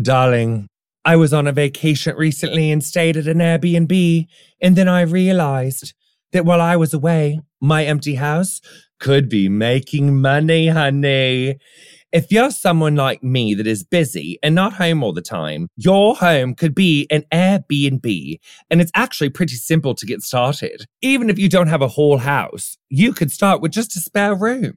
Darling, I was on a vacation recently and stayed at an Airbnb, and then I realized that while I was away, my empty house could be making money, honey. If you're someone like me that is busy and not home all the time, your home could be an Airbnb. And it's actually pretty simple to get started. Even if you don't have a whole house, you could start with just a spare room.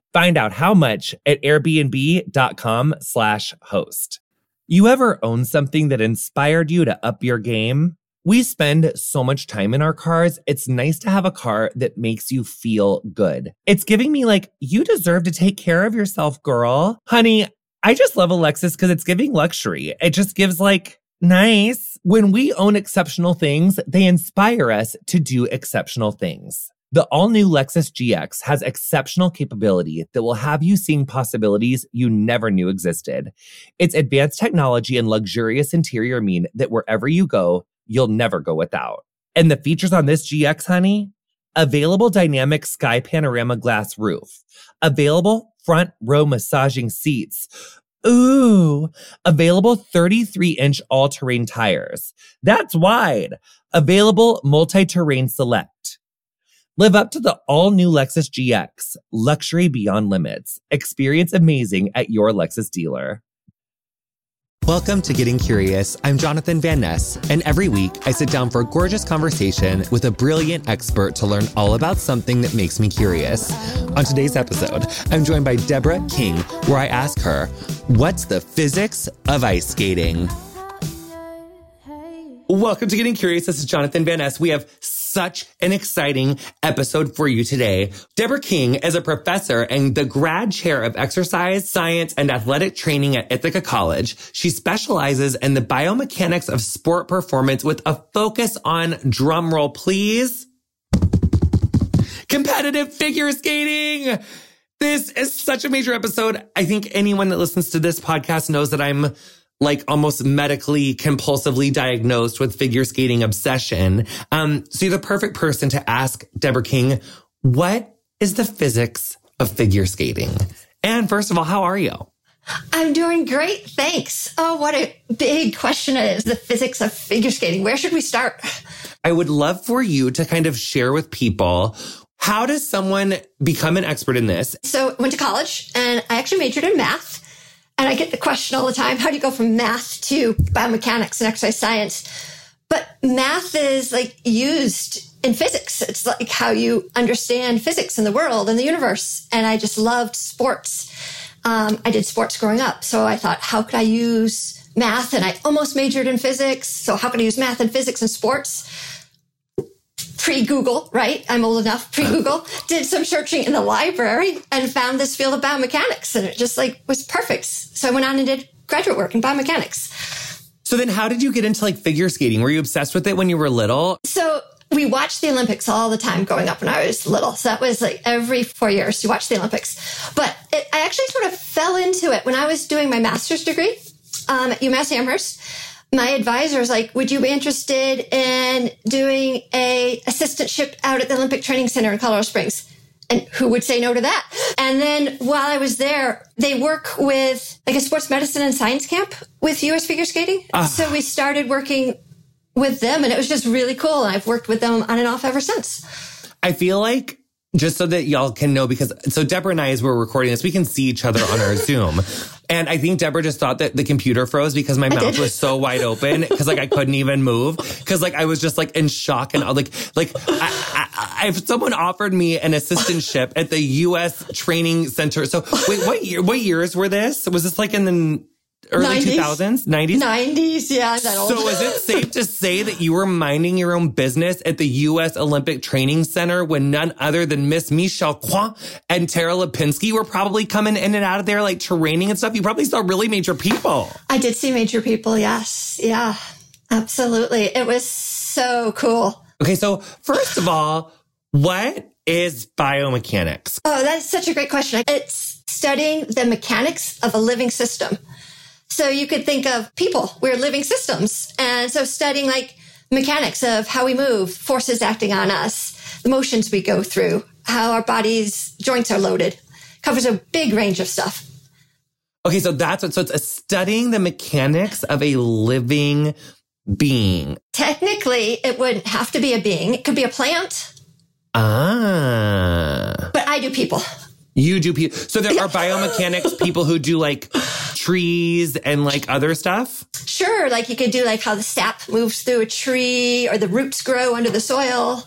Find out how much at airbnb.com slash host. You ever own something that inspired you to up your game? We spend so much time in our cars. It's nice to have a car that makes you feel good. It's giving me like, you deserve to take care of yourself, girl. Honey, I just love a Lexus because it's giving luxury. It just gives like, nice. When we own exceptional things, they inspire us to do exceptional things. The all new Lexus GX has exceptional capability that will have you seeing possibilities you never knew existed. Its advanced technology and luxurious interior mean that wherever you go, you'll never go without. And the features on this GX, honey available dynamic sky panorama glass roof, available front row massaging seats. Ooh, available 33 inch all terrain tires. That's wide. Available multi terrain select Live up to the all new Lexus GX, luxury beyond limits. Experience amazing at your Lexus dealer. Welcome to Getting Curious. I'm Jonathan Van Ness, and every week I sit down for a gorgeous conversation with a brilliant expert to learn all about something that makes me curious. On today's episode, I'm joined by Deborah King, where I ask her, What's the physics of ice skating? Welcome to Getting Curious. This is Jonathan Van Ness. We have such an exciting episode for you today. Deborah King is a professor and the grad chair of exercise, science, and athletic training at Ithaca College. She specializes in the biomechanics of sport performance with a focus on drumroll, please. Competitive figure skating. This is such a major episode. I think anyone that listens to this podcast knows that I'm like almost medically compulsively diagnosed with figure skating obsession. Um, so you're the perfect person to ask Deborah King, what is the physics of figure skating? And first of all, how are you? I'm doing great. Thanks. Oh, what a big question it is. The physics of figure skating. Where should we start? I would love for you to kind of share with people how does someone become an expert in this? So I went to college and I actually majored in math. And I get the question all the time, how do you go from math to biomechanics and exercise science? But math is like used in physics. It's like how you understand physics in the world and the universe. And I just loved sports. Um, I did sports growing up. So I thought, how could I use math? And I almost majored in physics. So how can I use math and physics and sports? Pre Google, right? I'm old enough, pre Google, did some searching in the library and found this field of biomechanics and it just like was perfect. So I went on and did graduate work in biomechanics. So then how did you get into like figure skating? Were you obsessed with it when you were little? So we watched the Olympics all the time growing up when I was little. So that was like every four years you watch the Olympics. But it, I actually sort of fell into it when I was doing my master's degree um, at UMass Amherst my advisor was like, would you be interested in doing a assistantship out at the Olympic Training Center in Colorado Springs? And who would say no to that? And then while I was there, they work with like a sports medicine and science camp with US figure skating. Uh. So we started working with them and it was just really cool. And I've worked with them on and off ever since. I feel like just so that y'all can know, because so Deborah and I, as we're recording this, we can see each other on our Zoom. And I think Deborah just thought that the computer froze because my mouth was so wide open because like I couldn't even move because like I was just like in shock and like like I, I, if someone offered me an assistantship at the U.S. Training Center. So wait, what year? What years were this? Was this like in the early 90s. 2000s, 90s. 90s, yeah, that. So is it safe to say that you were minding your own business at the U.S. Olympic Training Center when none other than Miss Michelle Kwan and Tara Lipinski were probably coming in and out of there like training and stuff? You probably saw really major people. I did see major people, yes. Yeah, absolutely. It was so cool. Okay, so first of all, what is biomechanics? Oh, that's such a great question. It's studying the mechanics of a living system. So you could think of people, we're living systems. And so studying like mechanics of how we move, forces acting on us, the motions we go through, how our body's joints are loaded, covers a big range of stuff. Okay, so that's what, so it's a studying the mechanics of a living being. Technically, it wouldn't have to be a being. It could be a plant, Ah. but I do people. You do people. So there are biomechanics people who do like trees and like other stuff. Sure, like you could do like how the sap moves through a tree or the roots grow under the soil.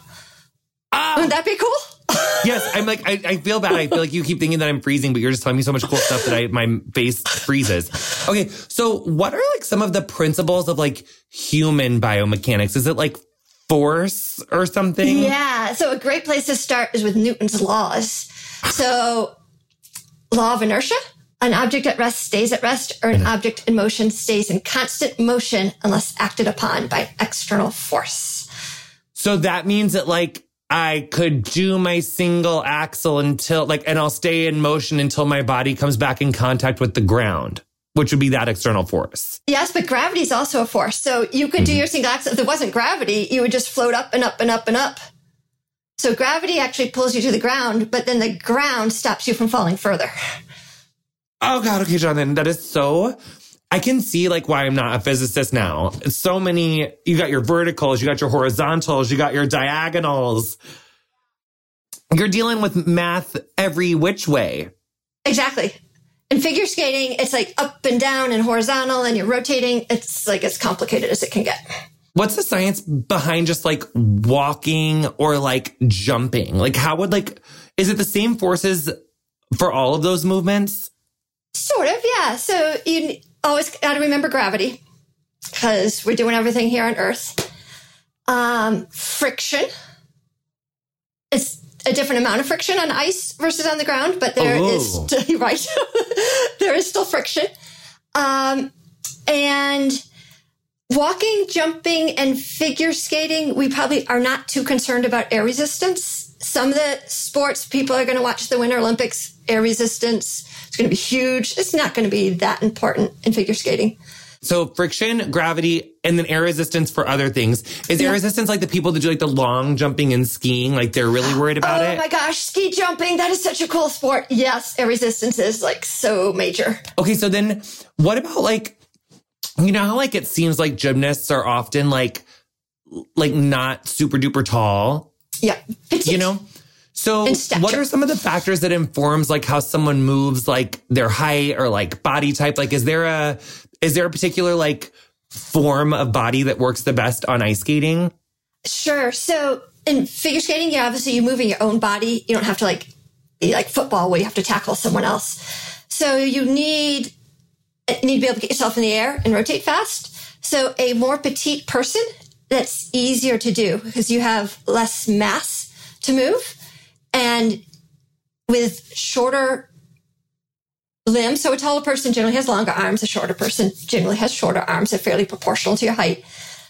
Ah. Wouldn't that be cool? Yes, I'm like I, I feel bad. I feel like you keep thinking that I'm freezing, but you're just telling me so much cool stuff that I my face freezes. Okay, so what are like some of the principles of like human biomechanics? Is it like force or something? Yeah. So a great place to start is with Newton's laws. So law of inertia, an object at rest stays at rest or an mm-hmm. object in motion stays in constant motion unless acted upon by external force. So that means that like I could do my single axel until like, and I'll stay in motion until my body comes back in contact with the ground, which would be that external force. Yes, but gravity is also a force. So you could do mm-hmm. your single axel. If there wasn't gravity, you would just float up and up and up and up. So gravity actually pulls you to the ground, but then the ground stops you from falling further. Oh God, okay, Jonathan, that is so. I can see like why I'm not a physicist now. So many. You got your verticals, you got your horizontals, you got your diagonals. You're dealing with math every which way. Exactly. In figure skating, it's like up and down and horizontal and you're rotating. It's like as complicated as it can get. What's the science behind just like walking or like jumping? Like, how would like, is it the same forces for all of those movements? Sort of, yeah. So you always got to remember gravity because we're doing everything here on Earth. Um, friction. It's a different amount of friction on ice versus on the ground, but there is Oh. still, right. there is still friction. Um, and walking, jumping, and figure skating, we probably are not too concerned about air resistance. Some of the sports people are going to watch the Winter Olympics, air resistance. It's going to be huge. It's not going to be that important in figure skating. So friction, gravity, and then air resistance for other things. Is air resistance like the people that do like the long jumping and skiing? Like they're really worried about oh it? Oh my gosh, ski jumping. That is such a cool sport. Yes, air resistance is like so major. Okay, so then what about like you know how like it seems like gymnasts are often like like not super duper tall, Yeah. you know? So what are some of the factors that informs like how someone moves like their height or like body type? Like is there a is there a particular like form of body that works the best on ice skating? Sure. So in figure skating, yeah, obviously you're moving your own body. You don't have to like be like football where you have to tackle someone else. So you need you need to be able to get yourself in the air and rotate fast. So a more petite person, that's easier to do because you have less mass to move. And with shorter limbs, so a taller person generally has longer arms, a shorter person generally has shorter arms. They're fairly proportional to your height.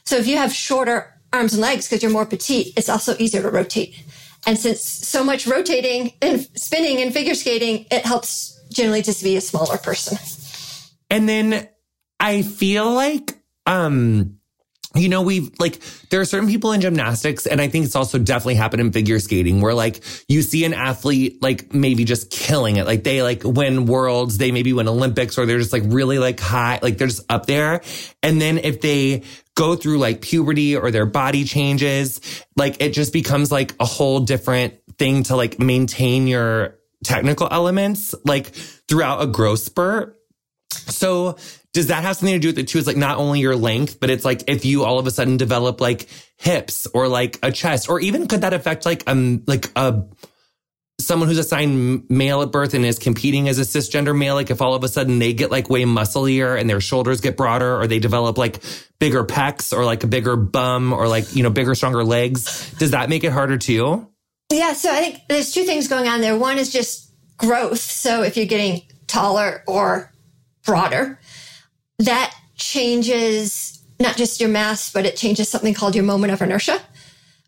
So if you have shorter arms and legs because you're more petite, it's also easier to rotate. And since so much rotating and spinning and figure skating, it helps generally just be a smaller person. And then I feel like, um, you know, we've like, there are certain people in gymnastics, and I think it's also definitely happened in figure skating where like you see an athlete like maybe just killing it. Like they like win worlds, they maybe win Olympics, or they're just like really like high, like they're just up there. And then if they go through like puberty or their body changes, like it just becomes like a whole different thing to like maintain your technical elements like throughout a growth spurt. So does that have something to do with it too? It's like not only your length, but it's like if you all of a sudden develop like hips or like a chest, or even could that affect like um like a someone who's assigned male at birth and is competing as a cisgender male, like if all of a sudden they get like way musclier and their shoulders get broader or they develop like bigger pecs or like a bigger bum or like, you know, bigger, stronger legs, does that make it harder too? Yeah. So I think there's two things going on there. One is just growth. So if you're getting taller or broader, that changes not just your mass, but it changes something called your moment of inertia,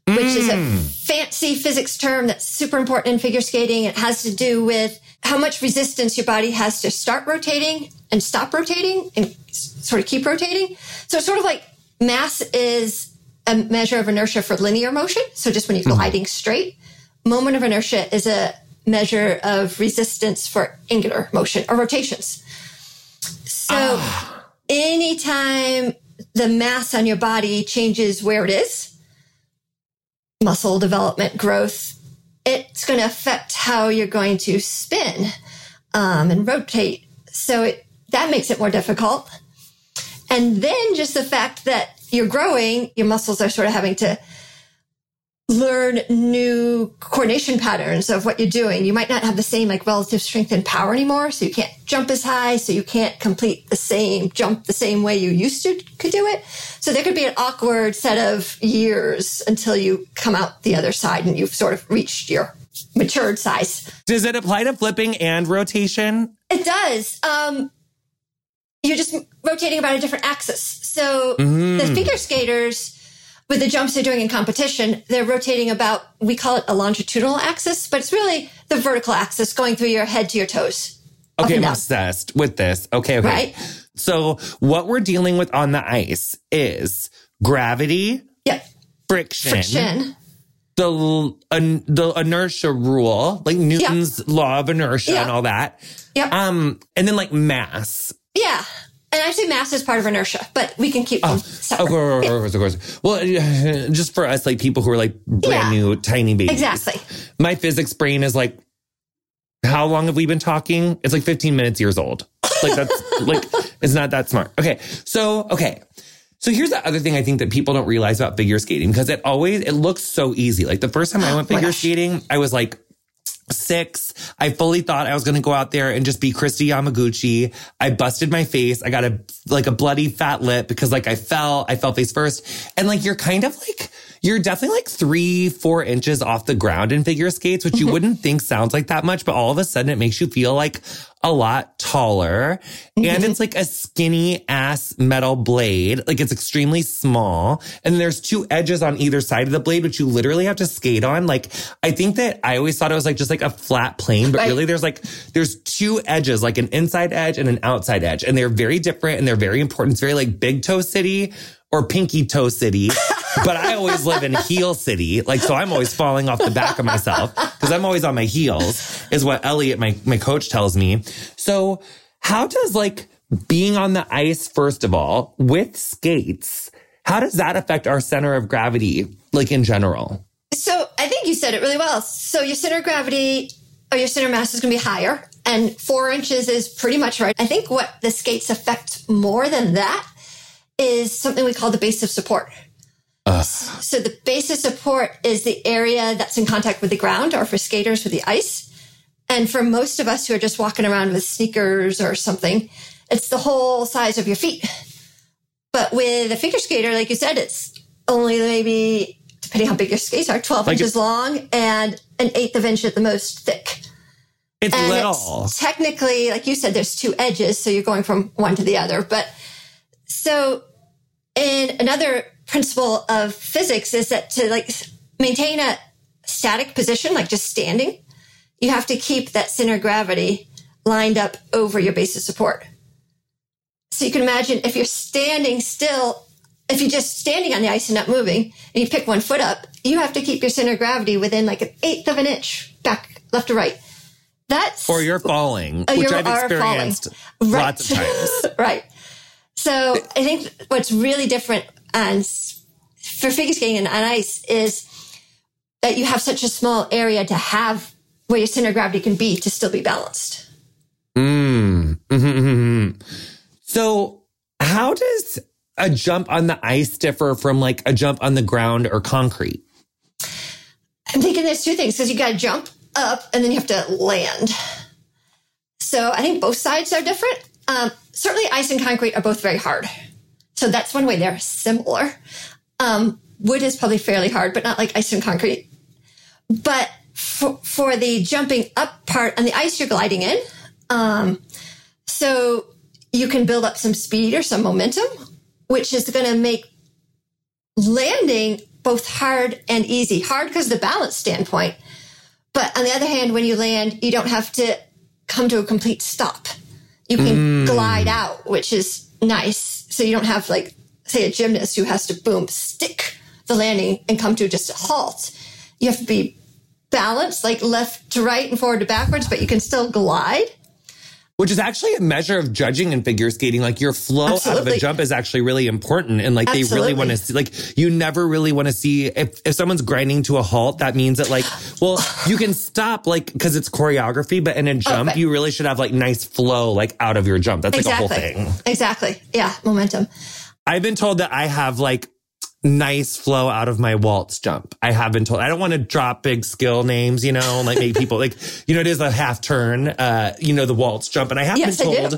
which mm. is a mm. fancy physics term that's super important in figure skating. It has to do with how much resistance your body has to start rotating and stop rotating and sort of keep rotating. So it's sort of like mass is a measure of inertia for linear motion. So just when you're mm. gliding straight, moment of inertia is a measure of resistance for angular motion or rotations. So ah. anytime the mass on your body changes where it is, muscle development, growth, it's going to affect how you're going to spin um, and rotate. So it, that makes it more difficult. And then just the fact that you're growing, your muscles are sort of having to learn new coordination patterns of what you're doing. You might not have the same like relative strength and power anymore. So you can't jump as high. So you can't complete the same jump the same way you used to could do it. So there could be an awkward set of years until you come out the other side and you've sort of reached your matured size. Does it apply to flipping and rotation? It does. Um, you're just rotating about a different axis. So mm. the figure skaters, with the jumps they're doing in competition, they're rotating about, we call it a longitudinal axis, but it's really the vertical axis going through your head to your toes. Okay, I'm obsessed with this. Okay, okay. Right? So what we're dealing with on the ice is gravity, yep. friction, friction. The, the inertia rule, like Newton's yep. law of inertia yep. and all that. Yep. Um, and then like mass. Yeah. And actually, mass is part of inertia, but we can keep oh. them oh, separate. Of course, yeah. of course, of course. Well, just for us, like people who are like brand yeah. new, tiny babies. Exactly. My physics brain is like, how long have we been talking? It's like 15 minutes years old. Like that's like, it's not that smart. Okay. So, okay. So here's the other thing I think that people don't realize about figure skating because it always, it looks so easy. Like the first time I went oh figure skating, I was like, six. I fully thought I was going to go out there and just be Kristi Yamaguchi. I busted my face. I got a, like a bloody fat lip because like I fell, I fell face first. And like, you're kind of like, you're definitely like three, four inches off the ground in figure skates, which you wouldn't think sounds like that much, but all of a sudden it makes you feel like a lot taller. Mm-hmm. And it's like a skinny ass metal blade. Like it's extremely small. And there's two edges on either side of the blade, which you literally have to skate on. Like I think that I always thought it was like just like a flat plane, but right. really there's like, there's two edges, like an inside edge and an outside edge. And they're very different and they're very important. It's very like big toe city or pinky toe city. but I always live in heel city. Like, so I'm always falling off the back of myself because I'm always on my heels is what Elliot, my, my coach tells me. So how does like being on the ice, first of all, with skates, how does that affect our center of gravity, like in general? So I think you said it really well. So your center of gravity or your center mass is going to be higher and four inches is pretty much right. I think what the skates affect more than that is something we call the base of support. Uh. So the base of support is the area that's in contact with the ground or for skaters with the ice. And for most of us who are just walking around with sneakers or something, it's the whole size of your feet. But with a figure skater, like you said, it's only maybe, depending how big your skates are, 12 like inches long and an eighth of inch at the most thick. It's and little. It's technically, like you said, there's two edges. So you're going from one to the other. But so in another principle of physics is that to like maintain a static position, like just standing, you have to keep that center of gravity lined up over your base of support. So you can imagine if you're standing still, if you're just standing on the ice and not moving, and you pick one foot up, you have to keep your center of gravity within like an eighth of an inch back, left or right. That's or you're falling, oh, which you're, I've experienced lots of times. right. So I think what's really different and for figure skating and on ice is that you have such a small area to have where your center of gravity can be to still be balanced. Mm. Mm-hmm. So, how does a jump on the ice differ from like a jump on the ground or concrete? I'm thinking there's two things because you got to jump up and then you have to land. So I think both sides are different. Um, certainly, ice and concrete are both very hard. So that's one way they're similar. Um, wood is probably fairly hard, but not like ice and concrete. But for, for the jumping up part on the ice, you're gliding in. Um, so you can build up some speed or some momentum, which is going to make landing both hard and easy. Hard because the balance standpoint. But on the other hand, when you land, you don't have to come to a complete stop. You can mm. glide out, which is nice. So you don't have like, say, a gymnast who has to boom, stick the landing and come to just a halt. You have to be balanced, like left to right and forward to backwards, but you can still glide which is actually a measure of judging in figure skating. Like your flow Absolutely. out of a jump is actually really important. And like Absolutely. they really want to see, like you never really want to see if, if someone's grinding to a halt, that means that like, well, you can stop like, cause it's choreography, but in a jump, okay. you really should have like nice flow like out of your jump. That's exactly. like a whole thing. Exactly. Yeah. Momentum. I've been told that I have like nice flow out of my waltz jump. I have been told I don't want to drop big skill names, you know, like make people like, you know, it is a half turn, uh, you know, the waltz jump. And I have yes, been told,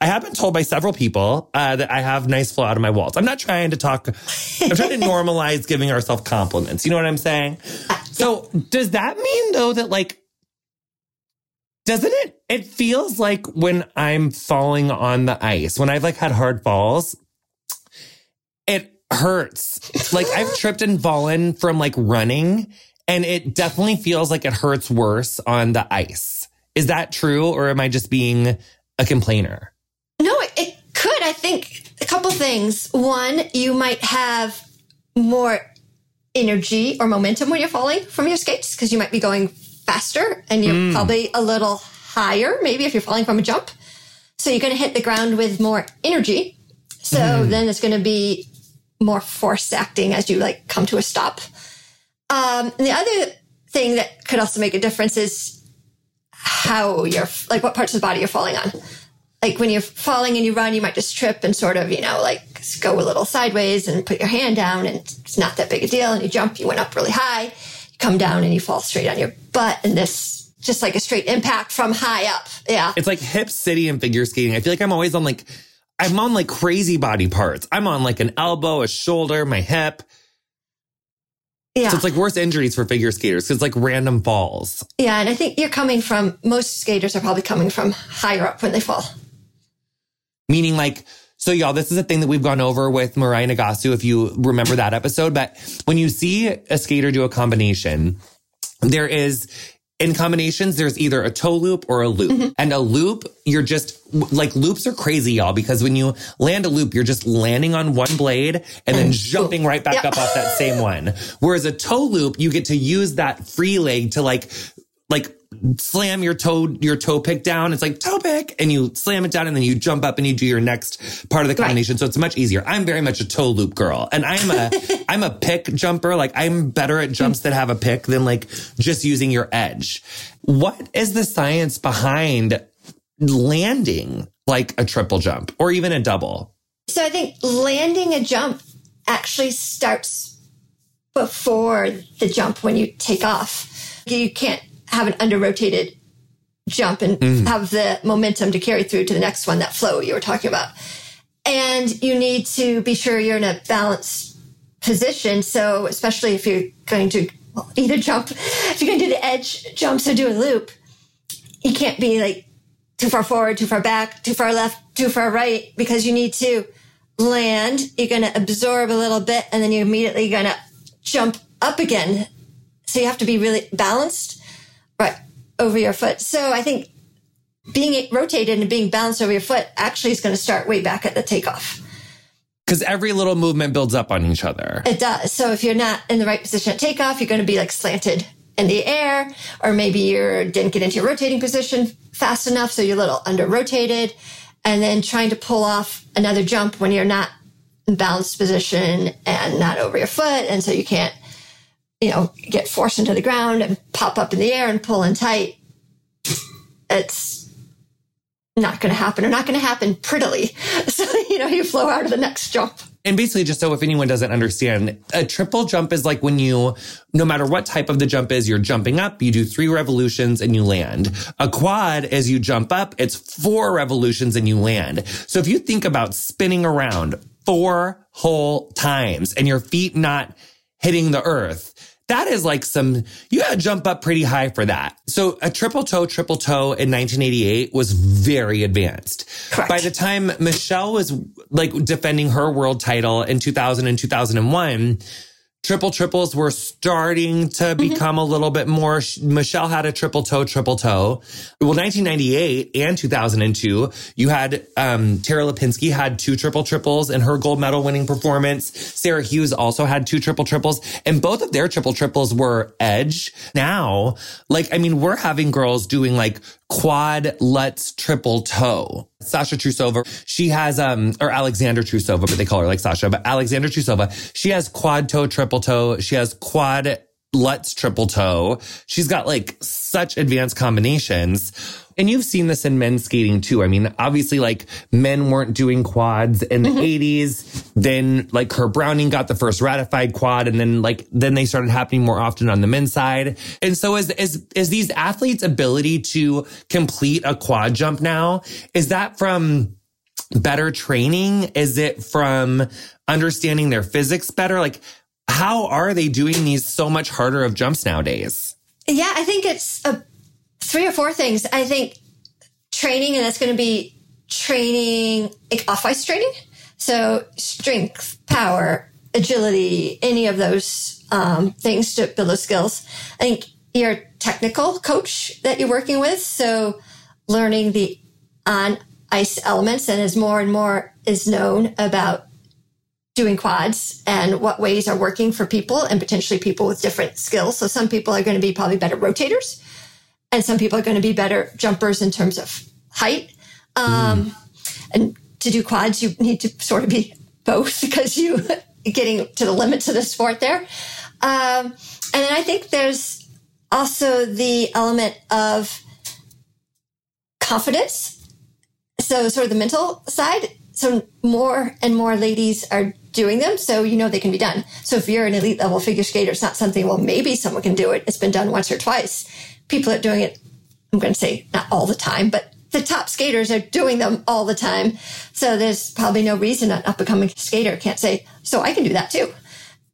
I, I, have been told by several people, uh, that I have nice flow out of my waltz. I'm not trying to talk, I'm trying to normalize giving ourselves compliments. You know what I'm saying? So does that mean though that like, doesn't it? It feels like when I'm falling on the ice, when I've like had hard falls, it hurts. like I've tripped and fallen from like running and it definitely feels like it hurts worse on the ice. Is that true or am I just being a complainer? No, it could. I think a couple things. One, you might have more energy or momentum when you're falling from your skates because you might be going faster and you're mm. probably a little higher, maybe if you're falling from a jump. So you're going to hit the ground with more energy. So mm. then it's going to be more forced acting as you like come to a stop. Um, the other thing that could also make a difference is how you're like what parts of the body you're falling on. Like when you're falling and you run, you might just trip and sort of, you know, like go a little sideways and put your hand down and it's not that big a deal. And you jump, you went up really high, you come down and you fall straight on your butt. And this just like a straight impact from high up. Yeah. It's like hip city and figure skating. I feel like I'm always on like I'm on like crazy body parts. I'm on like an elbow, a shoulder, my hip. Yeah. So it's like worse injuries for figure skaters because it's like random falls. Yeah. And I think you're coming from, most skaters are probably coming from higher up when they fall. Meaning like, so y'all, this is a thing that we've gone over with Mirai Nagasu, if you remember that episode. But when you see a skater do a combination, there is in combinations, there's either a toe loop or a loop. Mm-hmm. And a loop, you're just like loops are crazy, y'all, because when you land a loop, you're just landing on one blade and then jumping right back up off that same one. Whereas a toe loop, you get to use that free leg to like, like slam your toe your toe pick down. It's like toe pick, and you slam it down, and then you jump up and you do your next part of the combination. Right. So it's much easier. I'm very much a toe loop girl, and I'm a I'm a pick jumper. Like I'm better at jumps that have a pick than like just using your edge. What is the science behind landing like a triple jump or even a double? So I think landing a jump actually starts before the jump when you take off. You can't have an under rotated jump and mm. have the momentum to carry through to the next one, that flow you were talking about. And you need to be sure you're in a balanced position. So, especially if you're going to well, either jump, if you're going to do the edge jumps or do a loop, you can't be like too far forward, too far back, too far left, too far right, because you need to land. You're going to absorb a little bit and then you're immediately going to jump up again. So you have to be really balanced right over your foot. So I think being rotated and being balanced over your foot actually is going to start way back at the takeoff. Because every little movement builds up on each other. It does. So if you're not in the right position at takeoff, you're going to be like slanted in the air, or maybe you didn't get into your rotating position fast enough, so you're a little under rotated, and then trying to pull off another jump when you're not in balanced position and not over your foot, and so you can't you know, get forced into the ground and pop up in the air and pull in tight. It's not going to happen or not going to happen prettily. So, you know, you flow out of the next jump. And basically, just so if anyone doesn't understand, a triple jump is like when you, no matter what type of the jump is, you're jumping up, you do three revolutions and you land. A quad, as you jump up, it's four revolutions and you land. So if you think about spinning around four whole times and your feet not hitting the earth, that is like some, you gotta jump up pretty high for that. So a triple toe, triple toe in 1988 was very advanced. Correct. By the time Michelle was like defending her world title in 2000 and 2001, triple triples were starting to Mm-hmm. become a little bit more. Michelle had a triple toe, triple toe. Well, 1998 and 2002, you had, um, Tara Lipinski had two triple triples in her gold medal winning performance. Sarah Hughes also had two triple triples and both of their triple triples were edge. Now, like, I mean, we're having girls doing like quad Lutz triple toe. Sasha Trusova, she has, um, or Alexandra Trusova, but they call her like Sasha, but Alexandra Trusova, she has quad toe, triple toe. She has quad Lutz triple toe. She's got like such advanced combinations. And you've seen this in men's skating too. I mean, obviously like men weren't doing quads in the mm-hmm. 80s. Then like Kurt Browning got the first ratified quad and then like then they started happening more often on the men's side. And so is is is these athletes ability to complete a quad jump now is that from better training? Is it from understanding their physics better? Like how are they doing these so much harder of jumps nowadays? Yeah, I think it's a, three or four things. I think training, and that's going to be training, like off ice training. So strength, power, agility, any of those um, things to build those skills. I think your technical coach that you're working with. So learning the on ice elements, and as more and more is known about doing quads and what ways are working for people and potentially people with different skills. So some people are going to be probably better rotators and some people are going to be better jumpers in terms of height. Um, And to do quads, you need to sort of be both because you getting to the limits of the sport there. Um, and then I think there's also the element of confidence. So sort of the mental side. So more and more ladies are doing them. So you know they can be done. So if you're an elite level figure skater, it's not something, well, maybe someone can do it. It's been done once or twice. People are doing it, I'm going to say not all the time, but the top skaters are doing them all the time. So there's probably no reason an up and coming skater can't say, so I can do that too.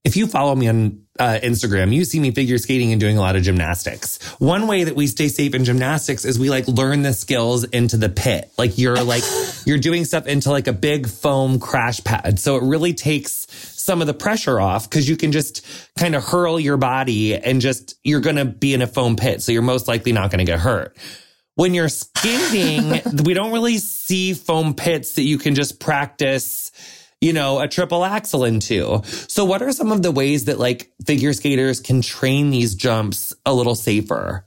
If you follow me on uh, Instagram, you see me figure skating and doing a lot of gymnastics. One way that we stay safe in gymnastics is we like learn the skills into the pit. Like you're like, you're doing stuff into like a big foam crash pad. So it really takes some of the pressure off because you can just kind of hurl your body and just, you're going to be in a foam pit. So you're most likely not going to get hurt. When you're skating, we don't really see foam pits that you can just practice you know, a triple axel into. So what are some of the ways that like figure skaters can train these jumps a little safer?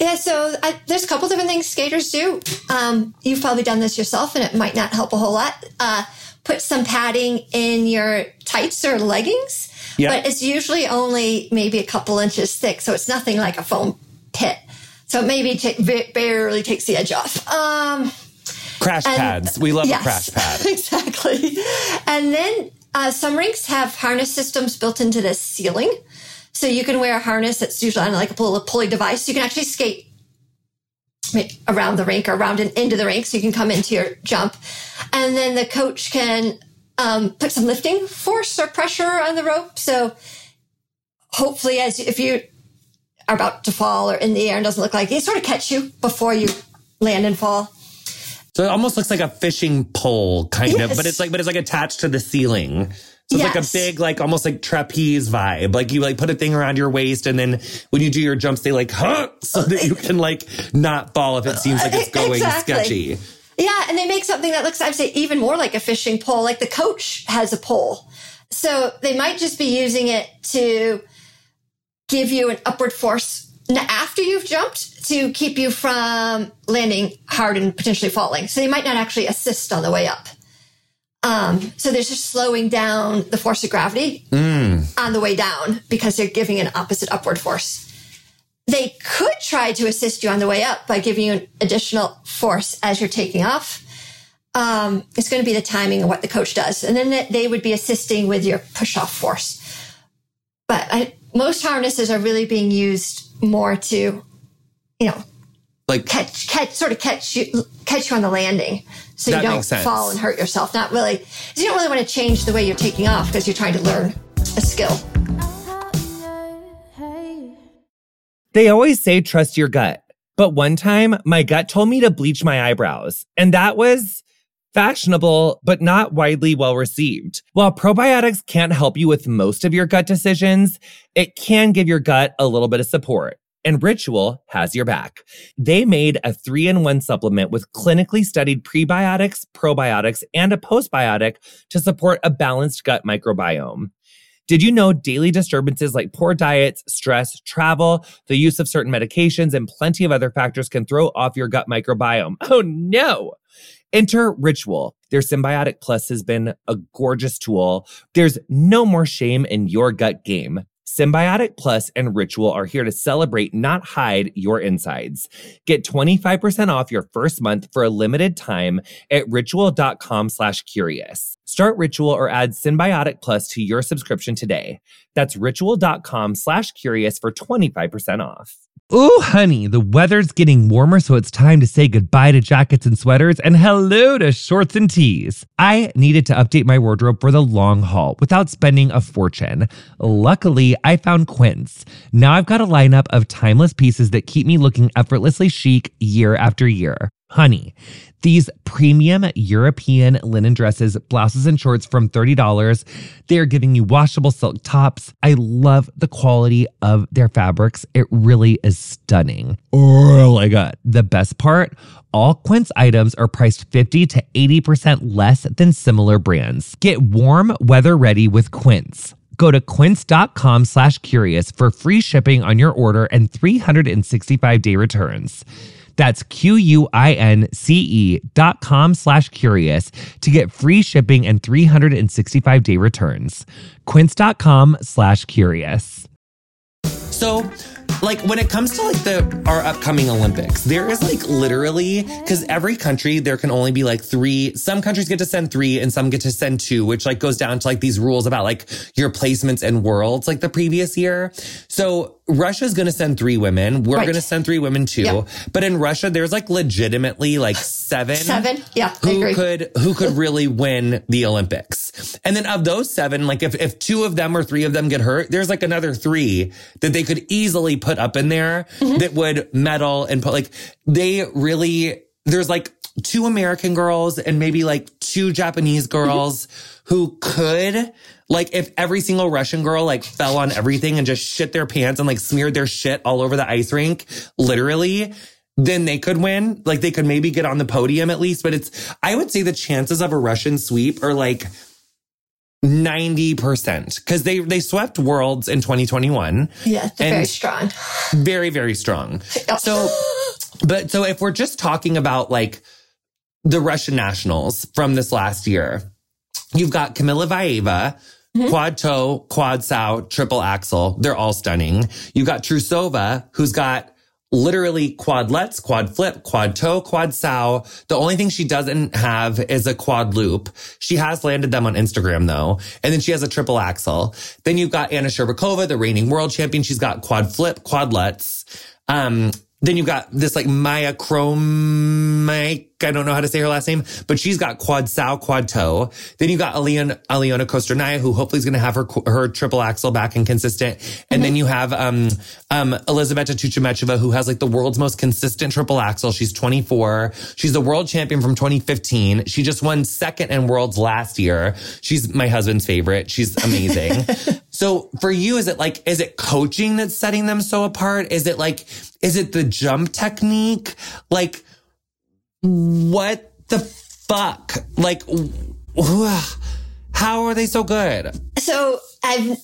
Yeah, so I, there's a couple different things skaters do. Um, you've probably done this yourself, and it might not help a whole lot. Uh, put some padding in your tights or leggings, Yeah. but it's usually only maybe a couple inches thick, so it's nothing like a foam pit. So it maybe ba- barely takes the edge off. Um, Crash and- pads. We love yes, a crash pad. exactly. And then uh, some rinks have harness systems built into the ceiling. So you can wear a harness that's usually on like a pulley device. You can actually skate around the rink or around and into the rink so you can come into your jump. And then the coach can um, put some lifting force or pressure on the rope. So hopefully, as if you are about to fall or in the air and doesn't look like it, sort of catch you before you land and fall. So it almost looks like a fishing pole kind of, but it's like, but it's like attached to the ceiling. So it's like a big, like almost like trapeze vibe. Like you like put a thing around your waist and then when you do your jumps, they like, huh, so that you can like not fall if it seems like it's going Exactly. sketchy. Yeah, and they make something that looks, I'd say, even more like a fishing pole. Like the coach has a pole. So they might just be using it to give you an upward force after you've jumped to keep you from landing hard and potentially falling. So they might not actually assist on the way up. Um, so they're just slowing down the force of gravity on the way down because they're giving an opposite upward force. They could try to assist you on the way up by giving you an additional force as you're taking off. um, it's going to be the timing of what the coach does. And then they would be assisting with your push off force. But I, most harnesses are really being used more to, you know, like catch, catch, sort of catch you, catch you on the landing, so you don't fall and hurt yourself. Not really, you don't really want to change the way you're taking off because you're trying to learn a skill. They always say trust your gut. But one time, my gut told me to bleach my eyebrows, and that was fashionable, but not widely well received. While probiotics can't help you with most of your gut decisions, it can give your gut a little bit of support. And Ritual has your back. They made a three in one supplement with clinically studied prebiotics, probiotics, and a postbiotic to support a balanced gut microbiome. Did you know daily disturbances like poor diets, stress, travel, the use of certain medications, and plenty of other factors can throw off your gut microbiome? Oh no! Enter Ritual. Their Synbiotic Plus has been a gorgeous tool. There's no more shame in your gut game. Synbiotic Plus and Ritual are here to celebrate, not hide your insides. Get 25% off your first month for a limited time at ritual.com slash curious. Start Ritual or add Synbiotic Plus to your subscription today. That's ritual.com slash curious for 25% off. Ooh, honey, the weather's getting warmer, so it's time to say goodbye to jackets and sweaters and hello to shorts and tees. I needed to update my wardrobe for the long haul without spending a fortune. Luckily, I found Quince. Now I've got a lineup of timeless pieces that keep me looking effortlessly chic year after year. Honey, these premium European linen dresses, blouses, and shorts from $30. They're giving you washable silk tops. I love the quality of their fabrics. It really is stunning. Oh my God. The best part all Quince items are priced 50 to 80% less than similar brands. Get warm, weather ready with Quince. Go to quince.com slash curious for free shipping on your order and 365 day returns. That's Q-U-I-N-C-E dot com slash curious to get free shipping and 365 day returns. Quince.com slash curious. So, like when it comes to like the our upcoming Olympics, there is like literally because every country there can only be like three. Some countries get to send three, and some get to send two, which like goes down to like these rules about like your placements and worlds like the previous year. So Russia's going to send three women. We're Right. going to send three women too. Yep. But in Russia, there's like legitimately like seven. Seven, yeah, Who could who could really win the Olympics? And then of those seven, like if if two of them or three of them get hurt, there's like another three that they could easily put up in there Mm-hmm. that would medal and put like they really there's like two American girls and maybe like two Japanese Mm-hmm. girls who could like if every single Russian girl like fell on everything and just shit their pants and like smeared their shit all over the ice rink, literally, then they could win. Like they could maybe get on the podium at least. But it's I would say the chances of a Russian sweep are like 90% because they they swept worlds in 2021 Yeah, very strong. very very strong so but so if we're just talking about like the russian nationals from this last year you've got Kamila Valieva quad toe quad sow triple axel they're all stunning You've got trusova who's got literally quad quadlets, quad flip, quad toe, quad sow. The only thing she doesn't have is a quad loop. She has landed them on Instagram though. And then she has a triple axel. Then you've got Anna Shcherbakova, the reigning world champion. She's got quad flip, quad Lutz. Um, then you've got this like Maiia Khromykh. I don't know how to say her last name, but she's got quad sow, quad toe. Then you got Aliona, Aliona Kostornaia, who hopefully is going to have her, her triple axel back and consistent. And then you have, um, um, Elizaveta Tuktamysheva, who has like the world's most consistent triple axel. She's 24. She's the world champion from 2015. She just won second in worlds last year. She's my husband's favorite. She's amazing. so for you, is it like, is it coaching that's setting them so apart? Is it like, is it the jump technique? Like, what the fuck? Like, how are they so good? So I've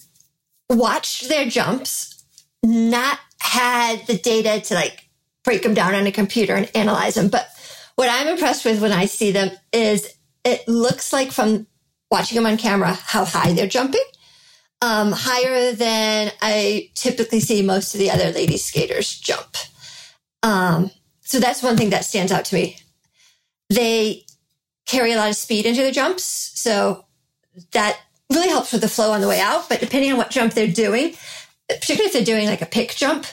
watched their jumps, not had the data to like break them down on a computer and analyze them. But what I'm impressed with when I see them is it looks like from watching them on camera how high they're jumping. Um, higher than I typically see most of the other lady skaters jump. Um, so that's one thing that stands out to me. They carry a lot of speed into their jumps. So that really helps with the flow on the way out. But depending on what jump they're doing, particularly if they're doing like a pick jump,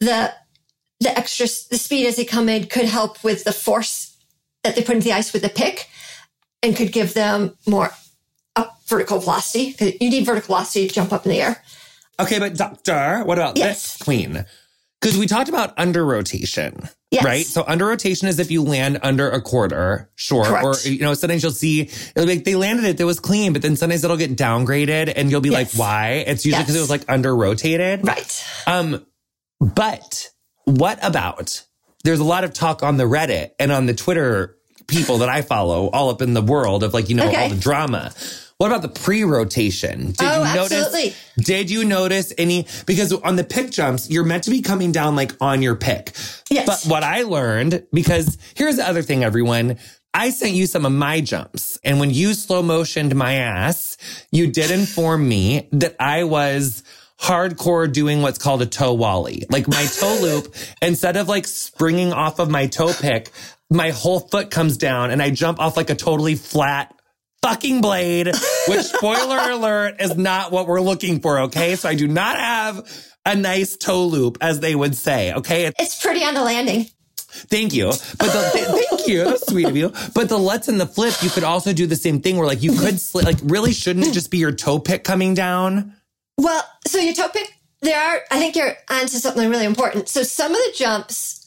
the the extra the speed as they come in could help with the force that they put into the ice with the pick and could give them more vertical velocity. You need vertical velocity to jump up in the air. Okay, but doctor, what about Yes. this queen? Because we talked about under rotation. Yes. Right. So under rotation is if you land under a quarter, sure. Correct. Or, you know, sometimes you'll see, it'll be like they landed it, it was clean, but then sometimes it'll get downgraded and you'll be Yes. like, why? It's usually because Yes. it was like under rotated. Right. Um, but what about there's a lot of talk on the Reddit and on the Twitter people that I follow all up in the world of like, you know, Okay. all the drama. What about the pre-rotation? Did Oh, you notice absolutely. did you notice any because on the pick jumps, you're meant to be coming down like on your pick. Yes. But what I learned, because here's the other thing, everyone. I sent you some of my jumps. And when you slow motioned my ass, you did inform me that I was hardcore doing what's called a toe wally. Like my toe loop, instead of like springing off of my toe pick, my whole foot comes down and I jump off like a totally flat fucking blade, which spoiler alert is not what we're looking for. Okay. So I do not have a nice toe loop, as they would say. Okay. It's pretty on the landing. Thank you. But the, th- thank you. That's sweet of you. But the lutz and the flip, you could also do the same thing where like you could sli- like really shouldn't it just be your toe pick coming down? Well, so your toe pick, there are, I think you're onto something really important. So some of the jumps,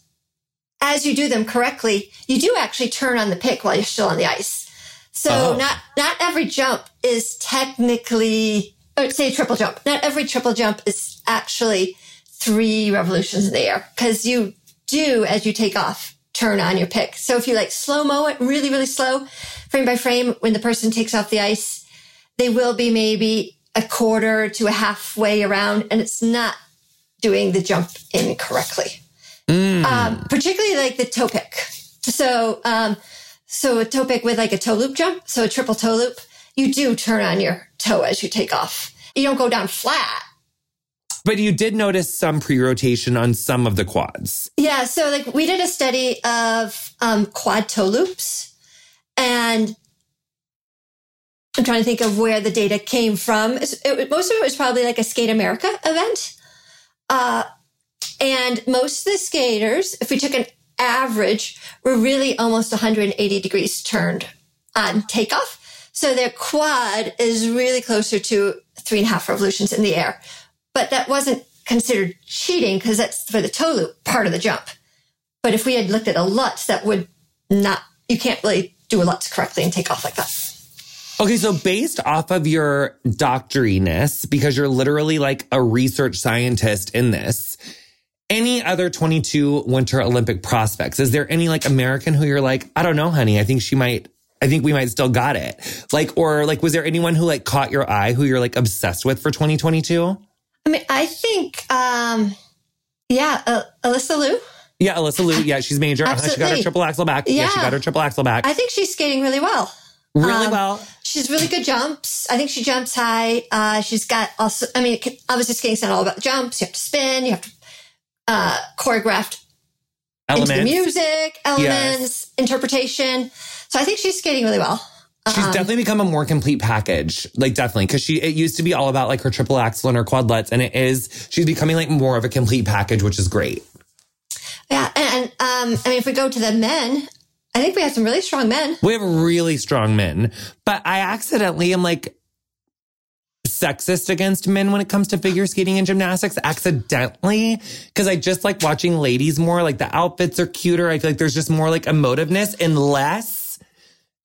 as you do them correctly, you do actually turn on the pick while you're still on the ice. So Oh. not, not every jump is technically, or say triple jump. Not every triple jump is actually three revolutions in the air because you do, as you take off, turn on your pick. So if you like slow mo it really, really slow, frame by frame, when the person takes off the ice, they will be maybe a quarter to a halfway around and it's not doing the jump in correctly. Um, particularly like the toe pick. So, um, so a toe pick with like a toe loop jump, so a triple toe loop, you do turn on your toe as you take off. You don't go down flat. But you did notice some pre-rotation on some of the quads. Yeah. So like we did a study of um, quad toe loops and I'm trying to think of where the data came from. It's- It, most of it was probably like a Skate America event. Uh, and most of the skaters, if we took an average, were really almost 180 degrees turned on takeoff. So their quad is really closer to three and a half revolutions in the air. But that wasn't considered cheating because that's for the toe loop part of the jump. But if we had looked at a Lutz, that would not, you can't really do a Lutz correctly and take off like that. Okay, so based off of your doctoriness, because you're literally like a research scientist in this, any other 22 Winter Olympic prospects? Is there any like American who you're like, I don't know, honey, I think she might, I think we might still got it. Like, or like, was there anyone who like caught your eye who you're like obsessed with for 2022? I mean, I think, um, yeah, uh, Alyssa Liu. Yeah, Alyssa Liu. Yeah, she's major. Uh-huh, She got her Absolutely. triple axel back. Yeah. she got her triple axel back. I think she's skating really well. really um, well. She's really good jumps. I think she jumps high. Uh, she's got also, I mean, obviously skating's not all about jumps. You have to spin, you have to uh, choreograph into the music, elements, interpretation. So I think she's skating really well. She's Um, definitely become a more complete package. Like definitely. Cause she, it used to be all about like her triple axel and her quad Lutz. And it is, she's becoming like more of a complete package, which is great. Yeah, and, and um, I mean, if we go to the men, I think we have some really strong men. We have really strong men, but I accidentally am like sexist against men when it comes to figure skating and gymnastics accidentally. Cause I just like watching ladies more. Like the outfits are cuter. I feel like there's just more like emotiveness unless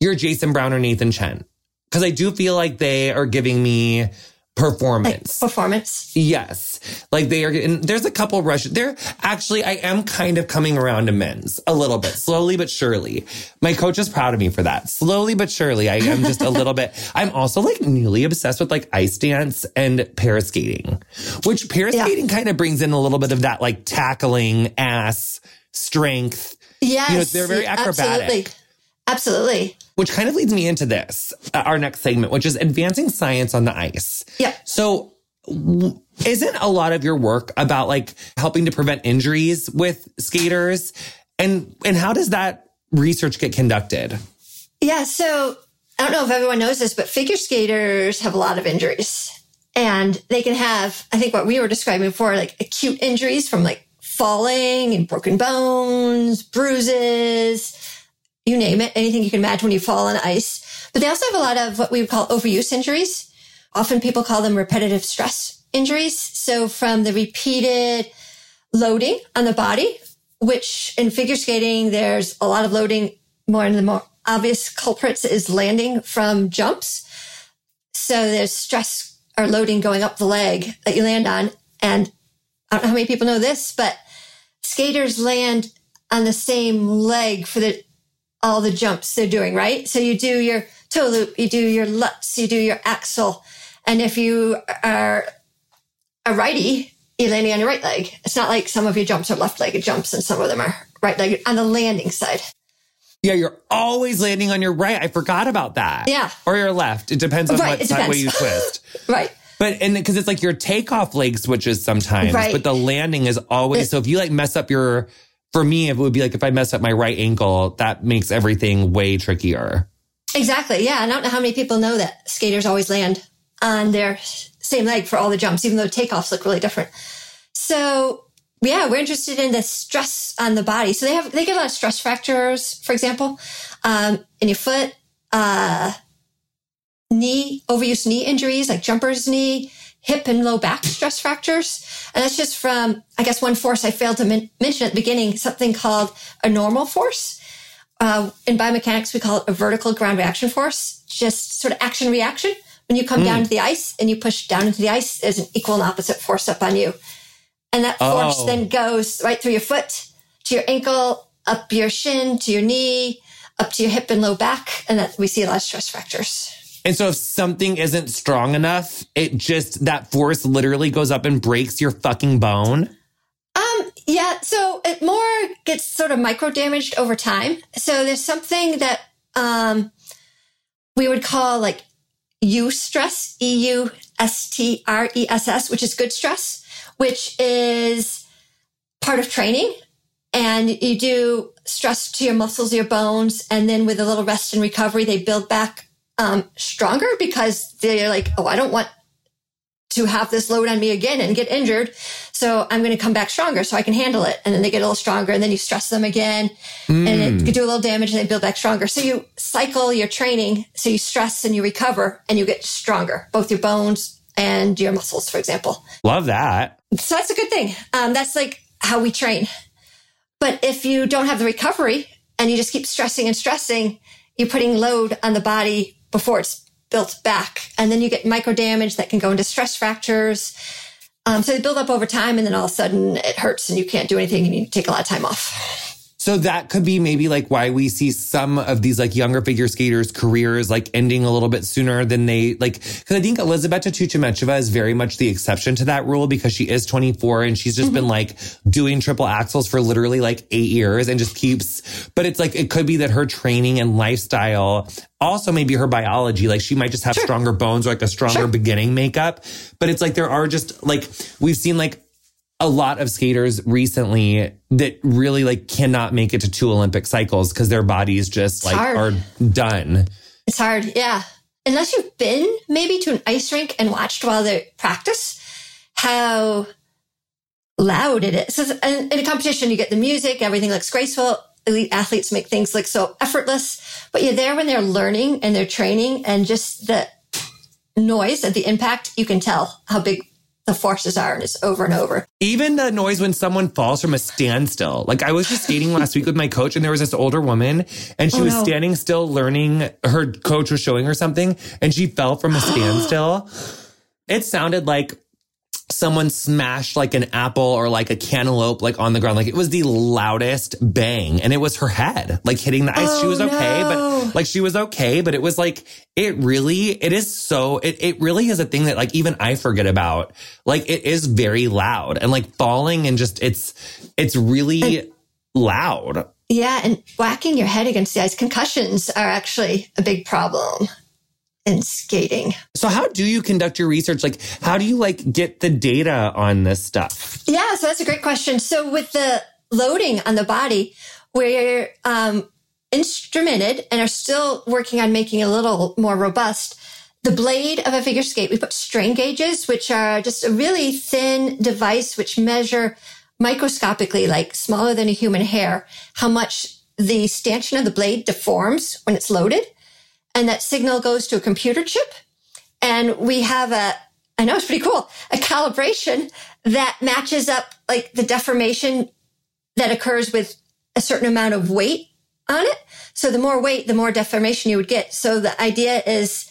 you're Jason Brown or Nathan Chen. Cause I do feel like they are giving me Like performance. performance. Yes. Like they are, and there's a couple rush. There, actually, I am kind of coming around to men's a little bit, slowly but surely. My coach is proud of me for that. Slowly but surely, I am just a little bit. I'm also like newly obsessed with like ice dance and pair skating, which pair skating kind of brings in a little bit of that like tackling ass strength, Yes. they're very acrobatic. Absolutely. Absolutely. Which kind of leads me into this, uh, our next segment, which is advancing science on the ice. Yeah. So, isn't a lot of your work about like helping to prevent injuries with skaters? And and how does that research get conducted? Yeah. So I don't know if everyone knows this, but figure skaters have a lot of injuries and they can have, I think what we were describing before, like acute injuries from like falling and broken bones, bruises, you name it, anything you can imagine when you fall on ice. But they also have a lot of what we would call overuse injuries. Often people call them repetitive stress injuries. So from the repeated loading on the body, which in figure skating, there's a lot of loading. More in the more obvious culprits is landing from jumps. So there's stress or loading going up the leg that you land on. And I don't know how many people know this, but skaters land on the same leg for the all the jumps they're doing, right? So you do your toe loop, you do your lutz, you do your axel. And if you are a righty, you're landing on your right leg. It's not like some of your jumps are left legged jumps and some of them are right legged on the landing side. Yeah, you're always landing on your right. I forgot about that. Yeah. Or your left. It depends on Right, what it side way you twist. right. But and because it's like your takeoff leg switches sometimes, Right. but the landing is always so if you like mess up your for me, it would be like if I mess up my right ankle, that makes everything way trickier. Exactly. Yeah. I don't know how many people know that skaters always land on their same leg for all the jumps, even though takeoffs look really different. So yeah, we're interested in the stress on the body. So they have, they get a lot of stress fractures, for example, um, in your foot, uh, knee, overuse knee injuries like jumper's knee, hip and low back stress fractures. And that's just from, I guess, one force I failed to men- mention at the beginning, something called a normal force. Uh, in biomechanics, we call it a vertical ground reaction force, just sort of action reaction. When you come down to the ice and you push down into the ice, there's an equal and opposite force up on you. And that force Oh. then goes right through your foot to your ankle, up your shin, to your knee, up to your hip and low back. And that we see a lot of stress fractures. And so if something isn't strong enough, it just that force literally goes up and breaks your fucking bone. Um, yeah, so it more gets sort of micro damaged over time. So there's something that um we would call like eustress, E U S T R E S S, which is good stress, which is part of training. And you do stress to your muscles, your bones, and then with a little rest and recovery, they build back um, stronger because they're like, oh, I don't want to have this load on me again and get injured. So I'm going to come back stronger so I can handle it. And then they get a little stronger and then you stress them again and it could do a little damage and they build back stronger. So you cycle your training. So you stress and you recover and you get stronger, both your bones and your muscles, for example. Love that. So that's a good thing. Um, that's like how we train. But if you don't have the recovery and you just keep stressing and stressing, you're putting load on the body before it's built back. And then you get micro damage that can go into stress fractures. Um, so they build up over time and then all of a sudden it hurts and you can't do anything and you take a lot of time off. So that could be maybe like why we see some of these like younger figure skaters careers like ending a little bit sooner than they like. Cause I think Elizabeth Tuktamysheva is very much the exception to that rule because she is 24 and she's just been mm-hmm. like doing triple axels for literally like eight years and just keeps, but it's like, it could be that her training and lifestyle also maybe her biology, like she might just have stronger bones or like a stronger Sure. beginning makeup. But it's like there are just like, we've seen like a lot of skaters recently that really like cannot make it to two Olympic cycles because their bodies just like are done. It's hard. Yeah. Unless you've been maybe to an ice rink and watched while they practice how loud it is. So in in a competition, you get the music, everything looks graceful. Elite athletes make things look so effortless, but you're there when they're learning and they're training and just the noise of the impact, you can tell how big the forces are and it's over and over. Even the noise when someone falls from a standstill. Like I was just skating last week with my coach and there was this older woman and she Oh, was no. standing still learning. Her coach was showing her something and she fell from a standstill. It sounded like someone smashed like an apple or like a cantaloupe like on the ground. Like it was the loudest bang and it was her head like hitting the ice. she Oh, was okay, no. but like she was okay, but it was like, it really, it is so, it, it really is a thing that like even I forget about. Like it is very loud and like falling and just, it's, it's really loud. Yeah. And whacking your head against the ice, concussions are actually a big problem in skating. So how do you conduct your research? Like, how do you like get the data on this stuff? Yeah, so that's a great question. So with the loading on the body, where um, instrumented and are still working on making it a little more robust. The blade of a figure skate, we put strain gauges, which are just a really thin device which measure microscopically, like smaller than a human hair, how much the stanchion of the blade deforms when it's loaded. And that signal goes to a computer chip. And we have a, I know it's pretty cool, a calibration that matches up like the deformation that occurs with a certain amount of weight on it. So the more weight, the more deformation you would get. So the idea is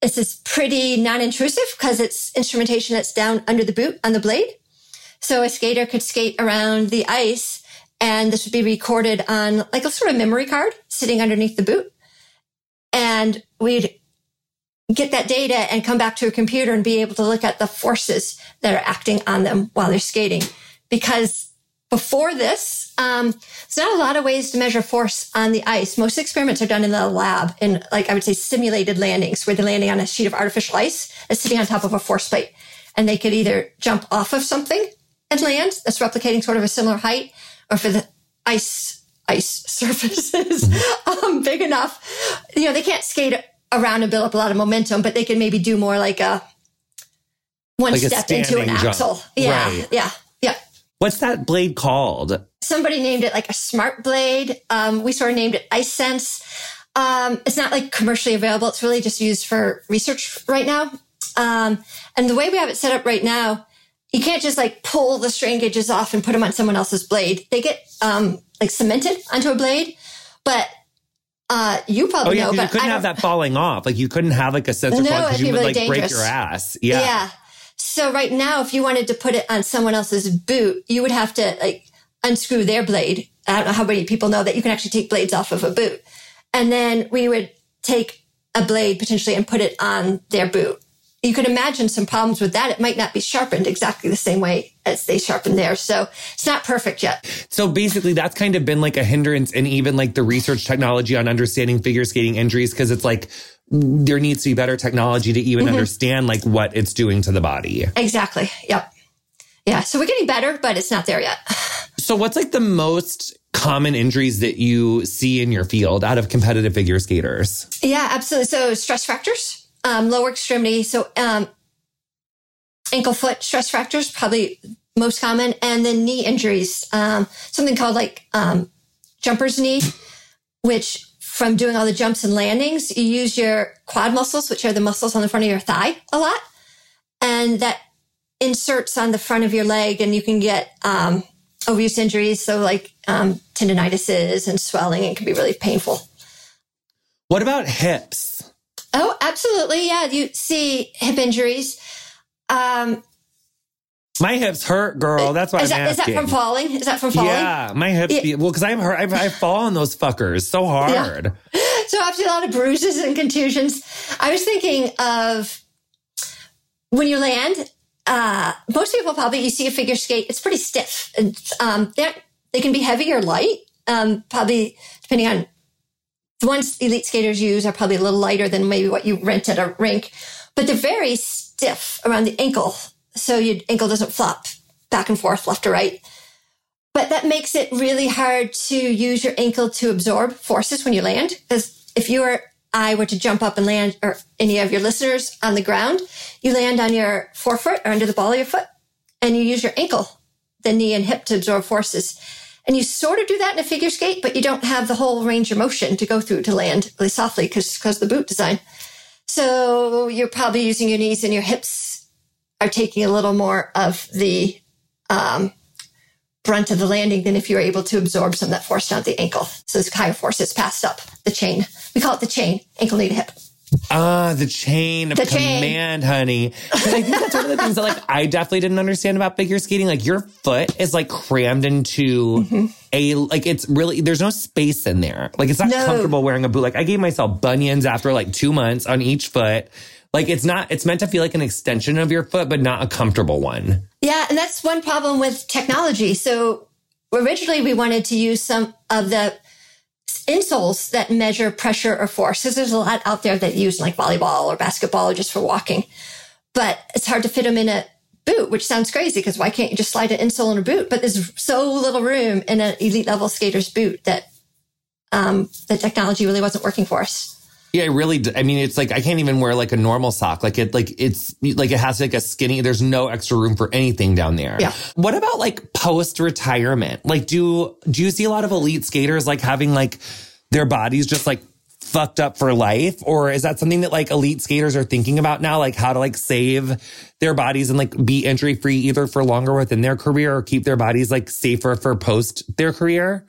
this is pretty non-intrusive because it's instrumentation that's down under the boot on the blade. So a skater could skate around the ice and this would be recorded on like a sort of memory card sitting underneath the boot. And we'd get that data and come back to a computer and be able to look at the forces that are acting on them while they're skating. Because before this, um, there's not a lot of ways to measure force on the ice. Most experiments are done in the lab in, like, I would say simulated landings where they're landing on a sheet of artificial ice that's sitting on top of a force plate. And they could either jump off of something and land that's replicating sort of a similar height or for the ice, ice surfaces um, big enough, you know, they can't skate around and build up a lot of momentum, but they can maybe do more like a one Like a step into an jump. axel. Yeah. Right. Yeah. Yeah. What's that blade called? somebody named it like a smart blade. Um, we sort of named it Ice Sense. Um, it's not like commercially available. It's really just used for research right now. Um, and the way we have it set up right now, you can't just like pull the strain gauges off and put them on someone else's blade. They get um, like cemented onto a blade, but uh, you Oh probably yeah, know. 'cause you couldn't have that falling off. Like you couldn't have like a sensor No, plug because you be would really like break your ass. Yeah. Yeah. So right now, if you wanted to put it on someone else's boot, you would have to like unscrew their blade. I don't know how many people know that you can actually take blades off of a boot. And then we would take a blade potentially and put it on their boot. You could imagine some problems with that. It might not be sharpened exactly the same way as they sharpen theirs. So it's not perfect yet. So basically, that's kind of been like a hindrance in even like the research technology on understanding figure skating injuries because it's like there needs to be better technology to even Mm-hmm. understand like what it's doing to the body. Exactly. Yep. Yeah. So we're getting better, but it's not there yet. So what's like the most common injuries that you see in your field out of competitive figure skaters? Yeah, absolutely. So stress fractures, um, lower extremity. So um, ankle foot stress fractures, probably most common, and then knee injuries. Um, something called like um, jumper's knee, which from doing all the jumps and landings, you use your quad muscles, which are the muscles on the front of your thigh, a lot, and that inserts on the front of your leg, and you can get um, overuse injuries. So like um, tendinitises and swelling, it can be really painful. What about hips? Oh, absolutely. Yeah. You see hip injuries. Um, My hips hurt, girl. That's why is I'm that, is that asking. from falling? Is that from falling? Yeah, my hips. Yeah. Well, because I'm hurt. I've, I fall on those fuckers so hard. So obviously a lot of bruises and contusions. I was thinking of when you land, uh, most people probably, you see a figure skate, it's pretty stiff and, um, they're, they can be heavy or light. Um, probably depending on the ones elite skaters use are probably a little lighter than maybe what you rent at a rink, but they're very stiff around the ankle. So your ankle doesn't flop back and forth left to right. But that makes it really hard to use your ankle to absorb forces when you land. Because if you or I were to jump up and land, or any of your listeners on the ground, you land on your forefoot or under the ball of your foot, and you use your ankle, the knee and hip to absorb forces. And you sort of do that in a figure skate, but you don't have the whole range of motion to go through to land really softly because because the boot design. So you're probably using your knees and your hips are taking a little more of the um, brunt of the landing than if you were able to absorb some of that force down the ankle. So this higher force is passed up the chain. We call it the chain, ankle knee to hip. Ah, the chain of The chain. command, honey. 'Cause I think that's one of the things that like I definitely didn't understand about figure skating. Like your foot is like crammed into Mm-hmm. a like it's really there's no space in there. Like it's not No. comfortable wearing a boot. Like I gave myself bunions after like two months on each foot. Like it's not it's meant to feel like an extension of your foot, but not a comfortable one. Yeah, and that's one problem with technology. So originally we wanted to use some of the insoles that measure pressure or force because there's a lot out there that use like volleyball or basketball or just for walking. But it's hard to fit them in a boot, which sounds crazy because why can't you just slide an insole in a boot? But there's so little room in an elite level skater's boot that um, the technology really wasn't working for us. Yeah, it really. I mean, it's like I can't even wear like a normal sock. Like it, like it's like it has like a skinny. There's no extra room for anything down there. Yeah. What about like post retirement? Like, do do you see a lot of elite skaters like having like their bodies just like fucked up for life, or is that something that like elite skaters are thinking about now? Like how to like save their bodies and like be injury free either for longer within their career or keep their bodies like safer for post their career.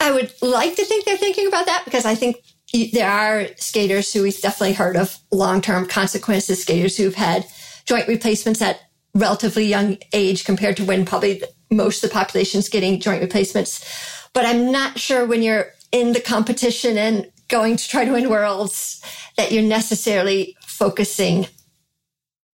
I would like to think they're thinking about that because I think there are skaters who we've definitely heard of long term consequences, skaters who've had joint replacements at relatively young age compared to when probably most of the population is getting joint replacements. But I'm not sure when you're in the competition and going to try to win worlds that you're necessarily focusing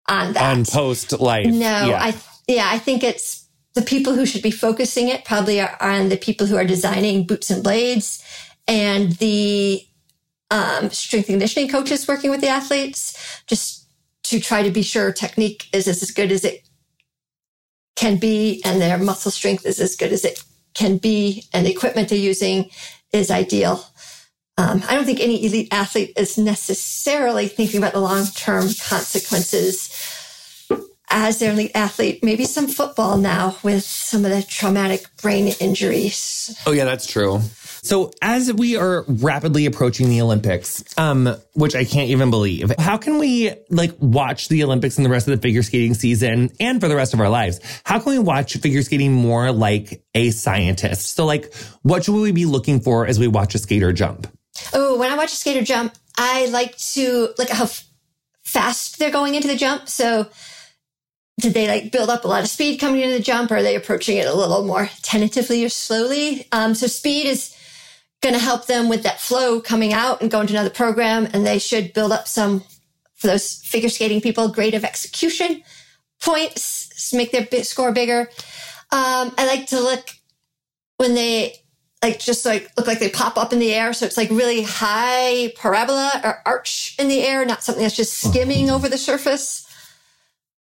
on that. On post life. No, yeah. I, yeah, I think it's the people who should be focusing it probably are on the people who are designing boots and blades and the um, strength and conditioning coaches working with the athletes just to try to be sure technique is as good as it can be and their muscle strength is as good as it can be and the equipment they're using is ideal. Um, I don't think any elite athlete is necessarily thinking about the long term consequences as their elite athlete. Maybe some football now with some of the traumatic brain injuries. Oh, yeah, that's true. So as we are rapidly approaching the Olympics, um, which I can't even believe, how can we like watch the Olympics and the rest of the figure skating season and for the rest of our lives? How can we watch figure skating more like a scientist? So like, what should we be looking for as we watch a skater jump? Oh, when I watch a skater jump, I like to at how fast they're going into the jump. So did they like build up a lot of speed coming into the jump? Or are they approaching it a little more tentatively or slowly? Um, so speed is going to help them with that flow coming out and going to another program. And they should build up some, for those figure skating people, grade of execution points, make their score bigger. Um, I like to look when they like just like look like they pop up in the air. So it's like really high parabola or arch in the air, not something that's just skimming over the surface.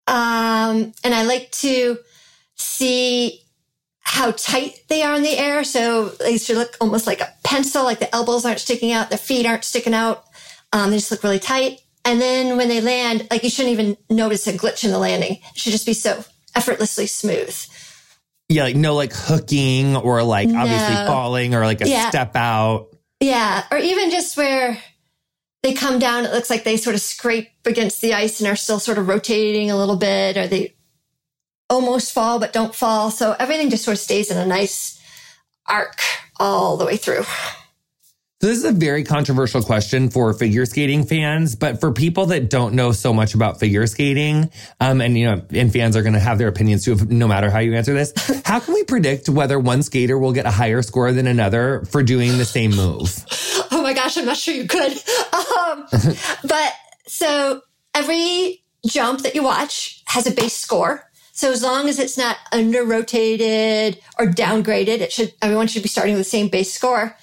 Um, and I like to see how tight they are in the air. So they should look almost like a pencil, like the elbows aren't sticking out, the feet aren't sticking out. Um, they just look really tight. And then when they land, like you shouldn't even notice a glitch in the landing. It should just be so effortlessly smooth. Yeah, like no like hooking or like no. obviously falling or like a yeah. step out. Yeah. Or even just where they come down, it looks like they sort of scrape against the ice and are still sort of rotating a little bit, or they almost fall but don't fall. So everything just sort of stays in a nice arc all the way through. So this is a very controversial question for figure skating fans, but for people that don't know so much about figure skating, um, and you know, and fans are going to have their opinions too, no matter how you answer this. how can we predict whether one skater will get a higher score than another for doing the same move? oh my gosh, I'm not sure you could. Um, but so every jump that you watch has a base score. So as long as it's not under rotated or downgraded, it should, everyone should be starting with the same base score.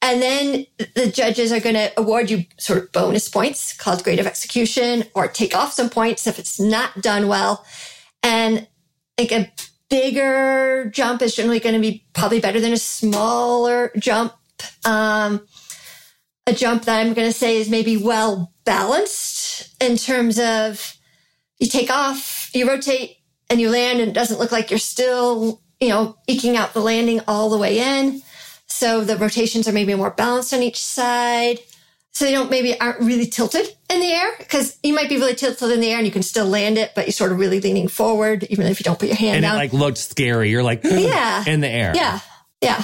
And then the judges are going to award you sort of bonus points called grade of execution or take off some points if it's not done well. And like a bigger jump is generally going to be probably better than a smaller jump. Um, a jump that I'm going to say is maybe well balanced in terms of you take off, you rotate and you land and it doesn't look like you're still, you know, eking out the landing all the way in. So the rotations are maybe more balanced on each side. So they don't maybe aren't really tilted in the air because you might be really tilted in the air and you can still land it, but you're sort of really leaning forward, even if you don't put your hand and down. And it like looked scary. You're like, yeah, in the air. Yeah. Yeah.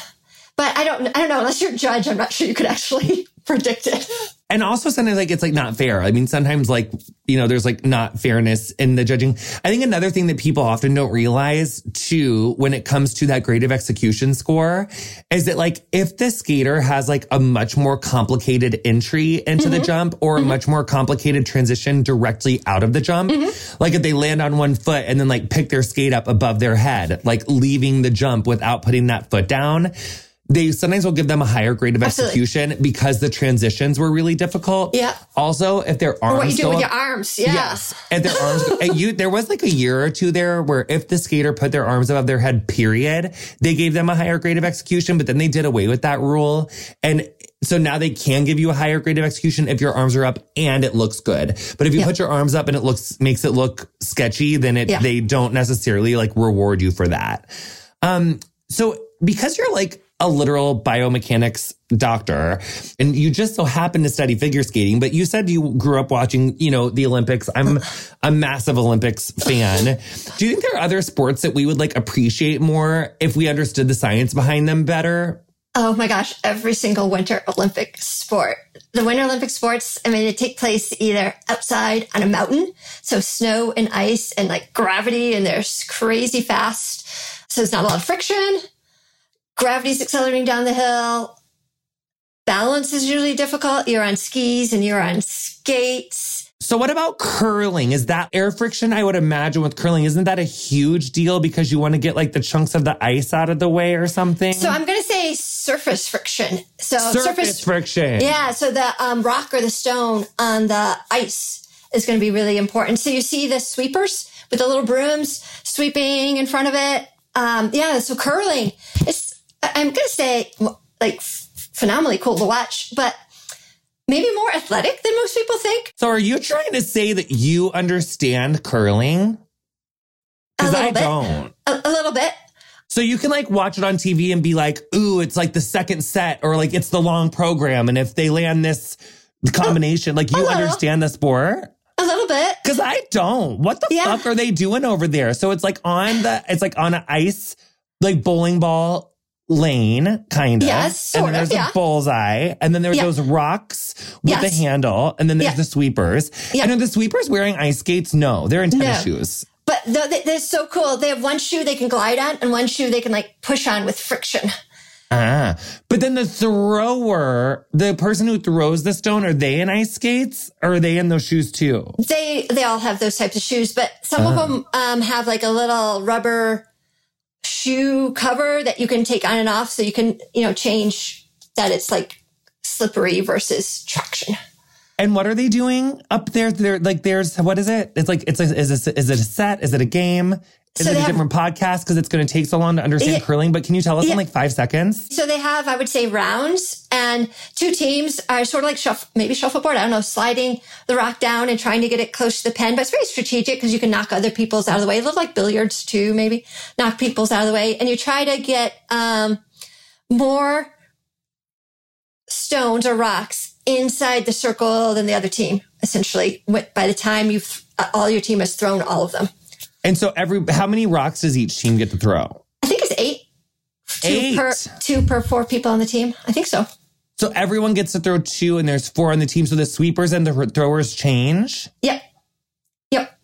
But I don't, I don't know. Unless you're a judge, I'm not sure you could actually predict it. And also sometimes like it's like not fair. I mean, sometimes like, you know, there's like not fairness in the judging. I think another thing that people often don't realize too, when it comes to that grade of execution score is that like if the skater has like a much more complicated entry into mm-hmm. the jump or mm-hmm. a much more complicated transition directly out of the jump, mm-hmm. like if they land on one foot and then like pick their skate up above their head, like leaving the jump without putting that foot down, they sometimes will give them a higher grade of Absolutely. execution because the transitions were really difficult. Yeah. Also, if their arms, or what you do with up, your arms, yeah. yes, and their arms, and you, there was like a year or two there where if the skater put their arms above their head, period, they gave them a higher grade of execution. But then they did away with that rule, and So now they can give you a higher grade of execution if your arms are up and it looks good. But if you Yeah. put your arms up and it looks makes it look sketchy, then it Yeah. they don't necessarily like reward you for that. Um so because you're like a literal biomechanics doctor and you just so happen to study figure skating, but you said you grew up watching, you know, the Olympics. I'm a massive Olympics fan. Do you think there are other sports that we would like appreciate more if we understood the science behind them better? Oh my gosh, every single Winter Olympic sport. The Winter Olympic sports, I mean, they take place either outside on a mountain, so snow and ice and like gravity, and they're crazy fast. So there's not a lot of friction. Gravity's accelerating down the hill. Balance is usually difficult. You're on skis and you're on skates. So what about curling? Is that air friction? I would imagine with curling, isn't that a huge deal because you want to get like the chunks of the ice out of the way or something? So I'm going to say surface friction. So surface, friction. Yeah, so the um, rock or the stone on the ice is going to be really important. So you see the sweepers with the little brooms sweeping in front of it. Um, yeah, so curling. It's I'm going to say like phenomenally cool to watch, but maybe more athletic than most people think. So are you trying to say that you understand curling? Because I bit. don't. A, a little bit. So you can like watch it on TV and be like, ooh, it's like the second set or like it's the long program. And if they land this combination, like you understand the sport? A little bit. Cause I don't. What the Yeah. fuck are they doing over there? So it's like on the, it's like on an ice, like bowling ball lane, kind of. Yes, And then there's of, yeah. a bullseye. And then there's Yeah. those rocks with Yes. the handle. And then there's Yeah. the sweepers. Yeah. And are the sweepers wearing ice skates? No, they're in tennis No. shoes. But th- th- they're so cool. They have one shoe they can glide on and one shoe they can like push on with friction. Ah, but then the thrower, the person who throws the stone, are they in ice skates or are they in those shoes too? they they all have those types of shoes, but some Uh-huh. of them um, have like a little rubber shoe cover that you can take on and off, so you can you know change that it's like slippery versus traction. And what are they doing up there? They're like, there's what is it? It's like, it's a, is it, is it a set? Is it a game? Is So it a have- different podcast? Because it's going to take so long to understand Yeah. curling. But can you tell us in like five seconds? So they have, I would say, rounds, and two teams are sort of like shuffle, maybe shuffleboard. I don't know, sliding the rock down and trying to get it close to the pen. But it's very strategic because you can knock other people's out of the way. A little like billiards too, maybe knock people's out of the way, and you try to get um, more stones or rocks inside the circle than the other team. Essentially, by the time you've uh, all your team has thrown all of them, And so every, how many rocks does each team get to throw? I think it's eight. Two Eight. per two per four people on the team. I think so. So everyone gets to throw two and there's four on the team. So the sweepers and the throwers change. Yep. Yep.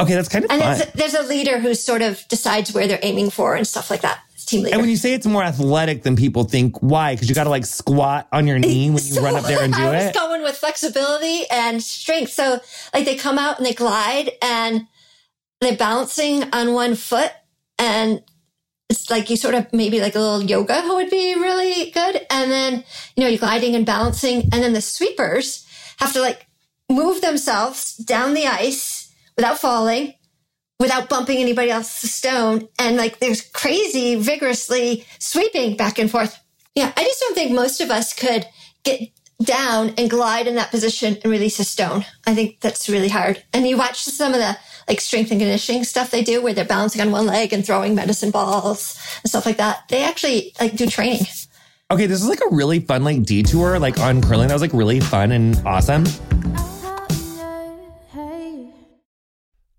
Okay. That's kind of And fun. there's a, there's a leader who sort of decides where they're aiming for and stuff like that. Team leader. And when you say it's more athletic than people think, why? Because you got to like squat on your knee when you So, run up there and do I was it. going with flexibility and strength. So like they come out and they glide and they're balancing on one foot and it's like you sort of maybe like a little yoga would be really good. And then, you know, you're gliding and balancing. And then the sweepers have to like move themselves down the ice without falling, without bumping anybody else's stone. And like there's crazy, vigorously sweeping back and forth. Yeah. I just don't think most of us could get down and glide in that position and release a stone. I think that's really hard. And you watch some of the like strength and conditioning stuff they do where they're balancing on one leg and throwing medicine balls and stuff like that. They actually like do training. Okay, this is like a really fun like detour like on curling. That was like really fun and awesome.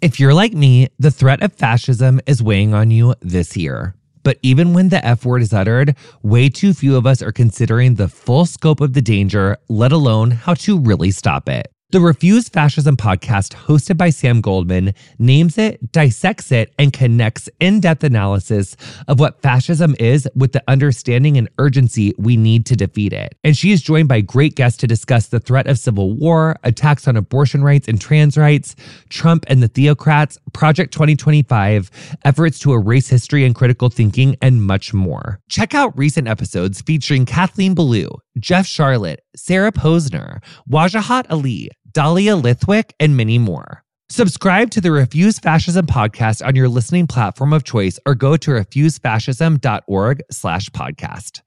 if you're like me the threat of fascism is weighing on you this year but even when the F word is uttered, way too few of us are considering the full scope of the danger, let alone how to really stop it. The Refuse Fascism podcast, hosted by Sam Goldman, names it, dissects it, and connects in depth analysis of what fascism is with the understanding and urgency we need to defeat it. And she is joined by great guests to discuss the threat of civil war, attacks on abortion rights and trans rights, Trump and the theocrats, Project 2025, efforts to erase history and critical thinking, and much more. Check out recent episodes featuring Kathleen Belew, Jeff Sharlet, Sarah Posner, Wajahat Ali, Dahlia Lithwick, and many more. Subscribe to the Refuse Fascism podcast on your listening platform of choice or go to refusefascism.org slash podcast.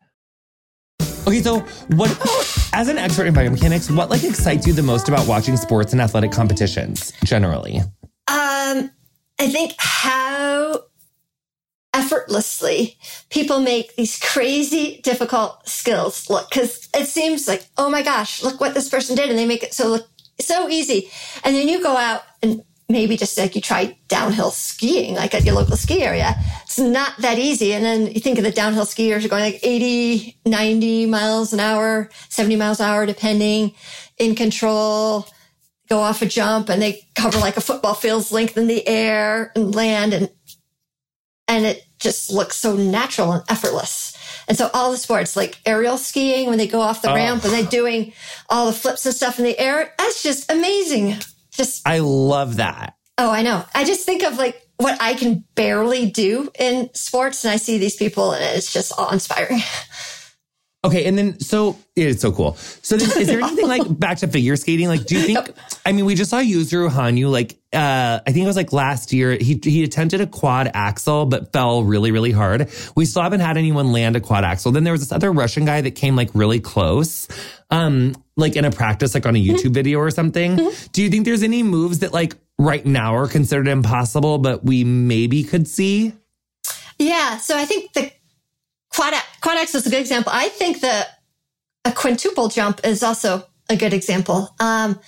Okay, so what about, as an expert in biomechanics, what like excites you the most about watching sports and athletic competitions generally? Um, I think how effortlessly people make these crazy difficult skills look because it seems like oh my gosh look what this person did and they make it so look so easy. And then you go out and maybe just like you try downhill skiing like at your local ski area. It's not that easy. And then you think of the downhill skiers are going like 80 90 miles an hour 70 miles an hour depending in control go off a jump and they cover like a football field's length in the air and land. And and it just looks so natural and effortless. And so all the sports like aerial skiing when they go off the oh. ramp and they're doing all the flips and stuff in the air, that's just amazing. Just I love that. Oh, I know. I just think of like what I can barely do in sports and I see these people and it's just awe inspiring. Okay, and then so it's so cool. So then, is there anything like back to figure skating? Like, do you think? I mean, we just saw Yuzuru Hanyu. Like, uh, I think it was like last year. He he attempted a quad axel, but fell really really hard. We still haven't had anyone land a quad axel. Then there was this other Russian guy that came like really close, um, like in a practice, like on a YouTube video or something. Mm-hmm. Do you think there's any moves that like right now are considered impossible, but we maybe could see? Yeah. So I think the quad, quad axel is a good example. I think the a quintuple jump is also a good example. Um,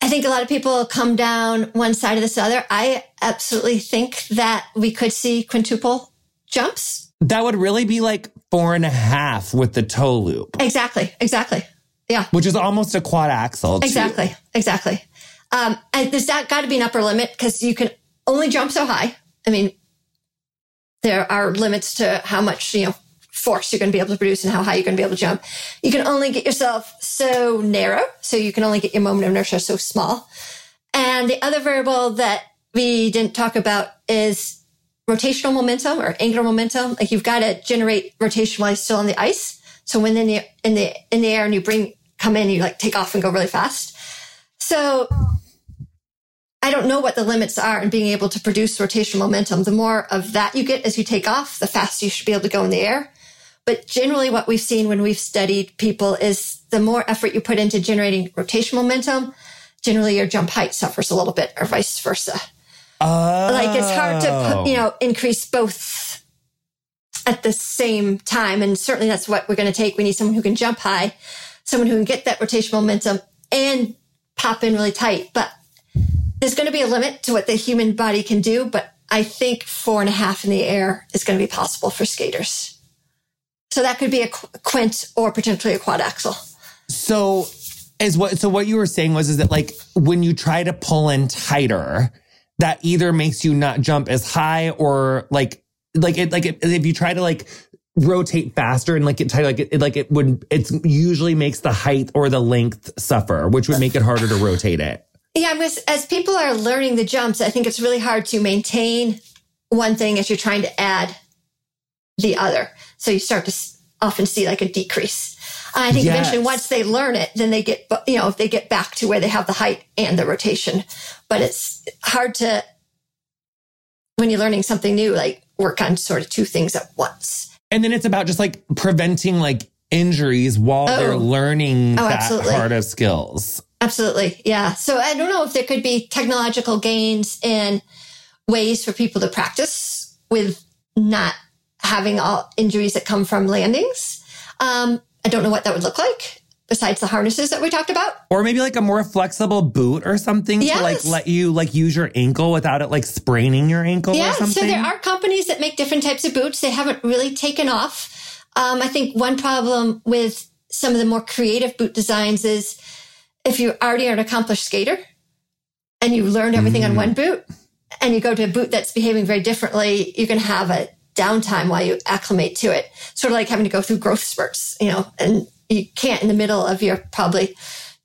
I think a lot of people come down one side of this other. I absolutely think that we could see quintuple jumps. That would really be like four and a half with the toe loop. Exactly. Exactly. Yeah. Which is almost a quad axel. Too. Exactly. Exactly. Um, and there's got to be an upper limit because you can only jump so high. I mean, there are limits to how much, you know, force you're going to be able to produce and how high you're going to be able to jump. You can only get yourself so narrow. So you can only get your moment of inertia so small. And the other variable that we didn't talk about is rotational momentum or angular momentum. Like you've got to generate rotation while you're still on the ice. So when in the, in the, in the air and you bring, come in, you like take off and go really fast. So I don't know what the limits are in being able to produce rotational momentum. The more of that you get as you take off, the faster you should be able to go in the air. But generally what we've seen when we've studied people is the more effort you put into generating rotational momentum, generally your jump height suffers a little bit or vice versa. Oh. Like it's hard to, you know, increase both at the same time. And certainly that's what we're going to take. We need someone who can jump high, someone who can get that rotational momentum and pop in really tight. But there's going to be a limit to what the human body can do, but I think four and a half in the air is going to be possible for skaters. So that could be a quint or potentially a quad axel. So is what so what you were saying was is that like when you try to pull in tighter, that either makes you not jump as high or like like it like it, if you try to like rotate faster and like it like it like it would it usually makes the height or the length suffer, which would make it harder to rotate it. Yeah, as, as people are learning the jumps, I think it's really hard to maintain one thing as you're trying to add the other. So you start to often see like a decrease. I think yes. eventually once they learn it, then they get, you know, if they get back to where they have the height and the rotation, but it's hard to when you're learning something new, like work on sort of two things at once. And then it's about just like preventing like injuries while oh. they're learning oh, that absolutely. part of skills. Absolutely. Yeah. So I don't know if there could be technological gains in ways for people to practice with not having all injuries that come from landings. Um, I don't know what that would look like besides the harnesses that we talked about. Or maybe like a more flexible boot or something yes. to like let you like use your ankle without it like spraining your ankle yeah, or something. So there are companies that make different types of boots. They haven't really taken off. Um, I think one problem with some of the more creative boot designs is if you already are an accomplished skater and you learned everything mm. on one boot and you go to a boot that's behaving very differently, you can have a downtime while you acclimate to it. Sort of like having to go through growth spurts, you know, and you can't in the middle of your probably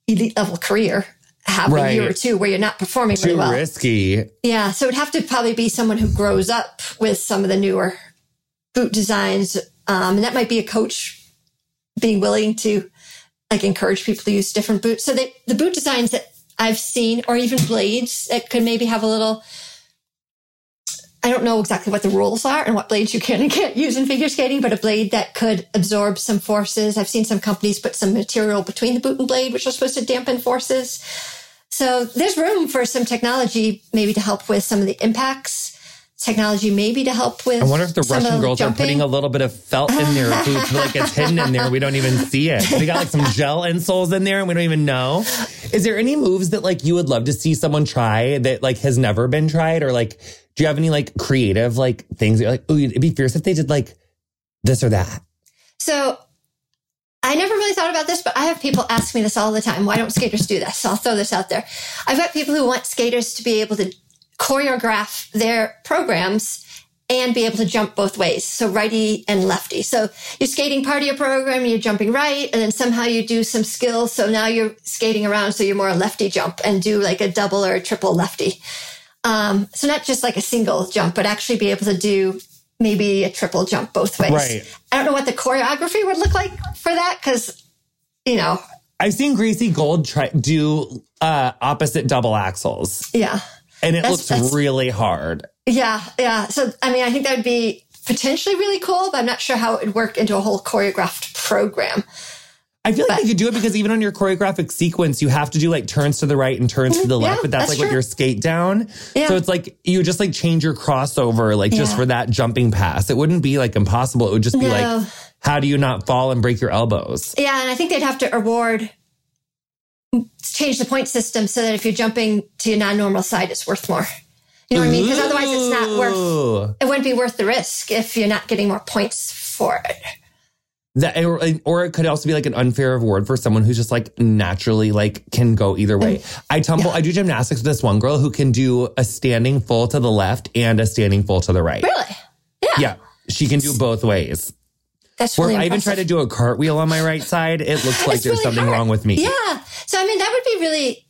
elite level career have right. a year or two where you're not performing Too really well. risky. Yeah. So it'd have to probably be someone who grows up with some of the newer boot designs. Um, and that might be a coach being willing to like encourage people to use different boots. So they, the boot designs that I've seen, or even blades that could maybe have a little, I don't know exactly what the rules are and what blades you can and can't use in figure skating, but a blade that could absorb some forces. I've seen some companies put some material between the boot and blade, which are supposed to dampen forces. So there's room for some technology maybe to help with some of the impacts technology maybe to help with. I wonder if the Russian girls jumping. are putting a little bit of felt in their boots, like it's hidden in there. We don't even see it. They got like some gel insoles in there, and we don't even know. Is there any moves that like you would love to see someone try that like has never been tried, or like do you have any like creative like things that you're like, oh, it'd be fierce if they did like this or that? So I never really thought about this, but I have people ask me this all the time. Why don't skaters do this? So I'll throw this out there. I've got people who want skaters to be able to choreograph their programs and be able to jump both ways. So righty and lefty. So you're skating part of your program, you're jumping right, and then somehow you do some skills. So now you're skating around. So you're more a lefty jump and do like a double or a triple lefty. Um, so not just like a single jump, but actually be able to do maybe a triple jump both ways. Right. I don't know what the choreography would look like for that because, you know, I've seen Gracie Gold try do uh, opposite double axels. Yeah and it that's, looks that's, really hard. Yeah, yeah. So, I mean, I think that would be potentially really cool, but I'm not sure how it would work into a whole choreographed program. I feel like but, you could do it because even on your choreographic sequence, you have to do like turns to the right and turns to mm-hmm. the left, yeah, but that's, that's like true. with your skate down. Yeah. So it's like you just like change your crossover, like yeah. just for that jumping pass. It wouldn't be like impossible. It would just be no. like, how do you not fall and break your elbows? Yeah. And I think they'd have to award change the point system so that if you're jumping to your non-normal side, it's worth more. You know what I mean? Because otherwise, it's not worth. It wouldn't be worth the risk if you're not getting more points for it. That or, or it could also be like an unfair award for someone who's just like naturally like can go either way. Mm. I tumble. Yeah. I do gymnastics with this one girl who can do a standing full to the left and a standing full to the right. Really? Yeah. Yeah. She can do both ways. That's really I even tried to do a cartwheel on my right side. It looks like there's really something hard. wrong with me. Yeah. So, I mean, that would be really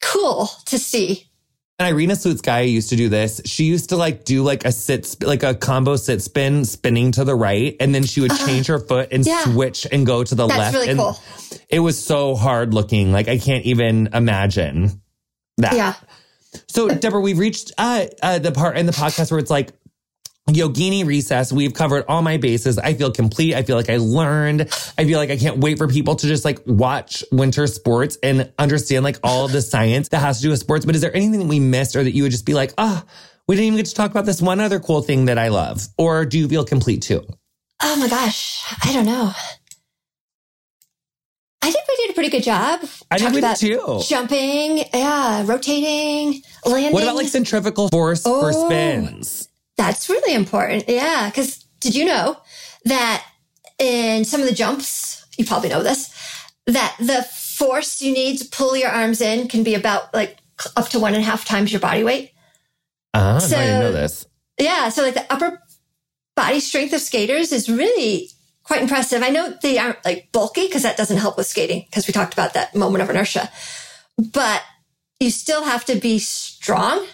cool to see. And Irina Slutskaya used to do this. She used to like do like a sit, like a combo sit spin, spinning to the right, and then she would uh-huh. change her foot and yeah. switch and go to the That's left. Really and cool. It was so hard looking. Like I can't even imagine that. Yeah. So Deborah, we've reached uh, uh, the part in the podcast where it's like Yogini recess. We've covered all my bases. I feel complete. I feel like I learned. I feel like I can't wait for people to just like watch winter sports and understand like all of the science that has to do with sports. But is there anything that we missed or that you would just be like, ah, oh, we didn't even get to talk about this one other cool thing that I love? Or do you feel complete too? Oh my gosh. I don't know. I think we did a pretty good job. I think we did too. Jumping, yeah, rotating, landing. What about like centrifugal force oh. for spins? That's really important. Yeah. Cause did you know that in some of the jumps, you probably know this, that the force you need to pull your arms in can be about like up to one and a half times your body weight. Ah, uh, so, I didn't know this. Yeah. So like the upper body strength of skaters is really quite impressive. I know they aren't like bulky because that doesn't help with skating because we talked about that moment of inertia, but you still have to be strong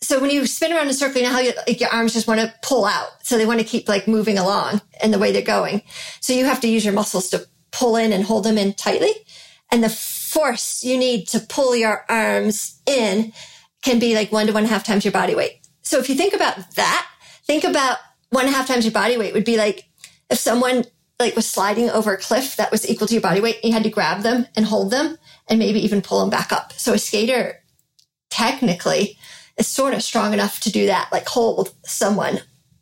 so when you spin around in a circle, you know how you, like your arms just want to pull out. So they want to keep like moving along in the way they're going. So you have to use your muscles to pull in and hold them in tightly. And the force you need to pull your arms in can be like one to one and a half times your body weight. So if you think about that, think about one and a half times your body weight would be like if someone like was sliding over a cliff that was equal to your body weight, you had to grab them and hold them and maybe even pull them back up. So a skater technically is sort of strong enough to do that, like hold someone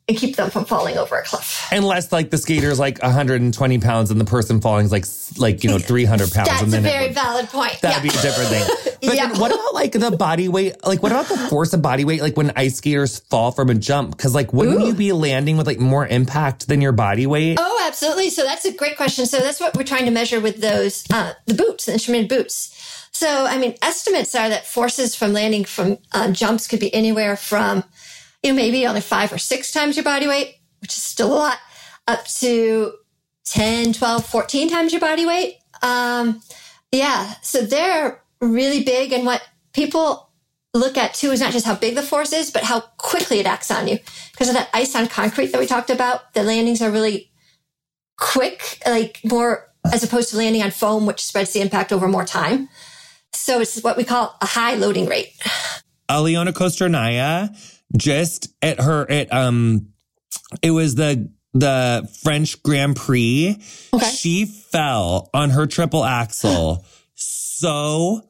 and keep them from falling over a cliff. Unless like the skater's like 120 pounds and the person falling is like like you know 300 pounds. That's and a then very would, valid point. That'd yeah. be a different thing. But Yeah. what about like the body weight? Like what about the force of body weight? Like when ice skaters fall from a jump? Because like wouldn't Ooh. you be landing with like more impact than your body weight? Oh, absolutely. So that's a great question. So that's what we're trying to measure with those, uh, the boots, the instrumented boots. So, I mean, estimates are that forces from landing from uh, jumps could be anywhere from, you know, maybe only five or six times your body weight, which is still a lot, up to 10, 12, 14 times your body weight. Um, yeah. So they're really big. And what people look at too is not just how big the force is, but how quickly it acts on you. Because of that ice on concrete that we talked about, the landings are really quick, like more as opposed to landing on foam, which spreads the impact over more time. So it's what we call a high loading rate. Aliona Kostornaia just at her at um it was the the French Grand Prix. Okay. She fell on her triple axel so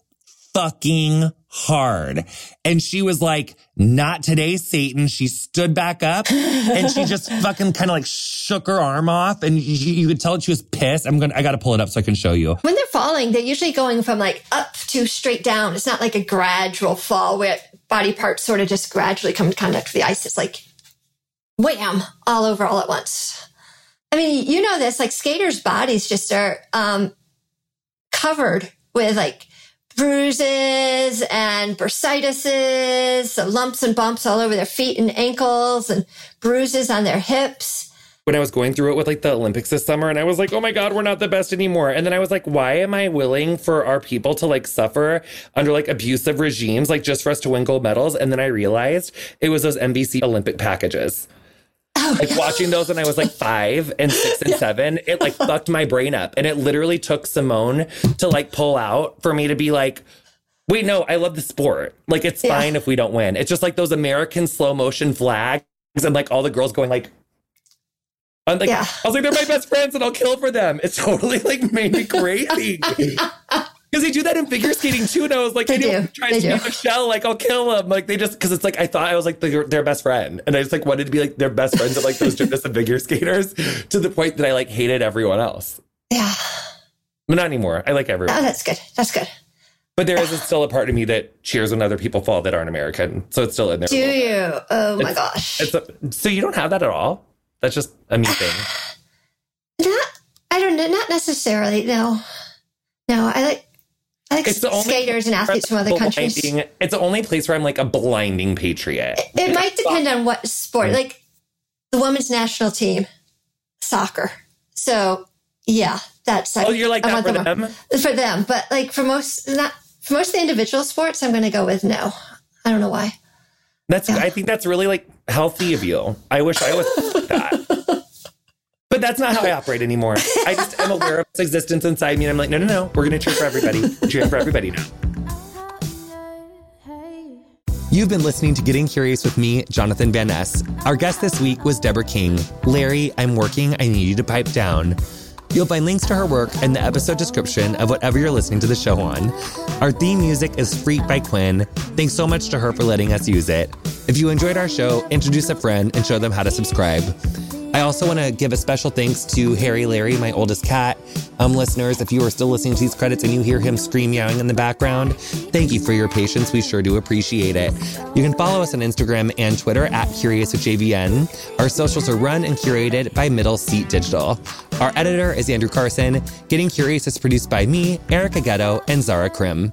fucking hard. And she was like, not today, Satan. She stood back up and she just fucking kind of like shook her arm off and you, you could tell she was pissed. I'm gonna, I gotta pull it up so I can show you. When they're falling, they're usually going from like up to straight down. It's not like a gradual fall where body parts sort of just gradually come in contact with the ice. It's like wham, all over all at once. I mean, you know this, like skaters' bodies just are um, covered with like bruises and bursitis, lumps and bumps all over their feet and ankles and bruises on their hips. when I was going through it with like the Olympics this summer, and I was like, oh my God, we're not the best anymore. And then I was like, why am I willing for our people to like suffer under like abusive regimes, like just for us to win gold medals? And then I realized it was those NBC Olympic packages. Oh, like watching those when I was like five and six and seven, it like fucked my brain up. And it literally took Simone to like pull out for me to be like, wait, no, I love the sport. Like it's Yeah. fine if we don't win. It's just like those American slow motion flags and like all the girls going like, I'm like, Yeah. I was like, they're my best friends and I'll kill for them. It totally like made me crazy. Because they do that in figure skating too. And I was like, They do. tries They to do. Michelle, like, I'll kill them. Like, they just, because it's like, I thought I was like their, their best friend. And I just like wanted to be like their best friends of like those gymnasts and figure skaters to the point that I like hated everyone else. Yeah. But not anymore. I like everyone. Oh, that's good. That's good. But there is still a part of me that cheers when other people fall that aren't American. So it's still in there. Do you? Oh my gosh. It's a, so you don't have that at all? That's just a me thing. Not, I don't know. Not necessarily. No, no. I like, like It's the only skaters and athletes from other countries. blinding- It's the only place where I'm like a blinding patriot. It might depend on what sport. Mm. Like the women's national team, soccer. So yeah, that's. Oh, you're like that for them? For them, but like for most, not for most of the individual sports, I'm going to go with no. I don't know why. That's Yeah. I think that's really like healthy of you. I wish I was that. But that's not how I operate anymore. I just am aware of its existence inside me and I'm like, no, no, no. We're gonna cheer for everybody. We're for everybody now. You've been listening to Getting Curious with me, Jonathan Van Ness. Our guest this week was Deborah King. Larry, I'm working. I need you to pipe down. You'll find links to her work in the episode description of whatever you're listening to the show on. Our theme music is Freak by Quiñ. Thanks so much to her for letting us use it. If you enjoyed our show, introduce a friend and show them how to subscribe. I also want to give a special thanks to Harry Larry, my oldest cat. Um, listeners, if you are still listening to these credits and you hear him scream meowing in the background, thank you for your patience. We sure do appreciate it. You can follow us on Instagram and Twitter at Curious with JVN. Our socials are run and curated by Middle Seat Digital. Our editor is Andrew Carson. Getting Curious is produced by me, Erica Getto, and Zara Krim.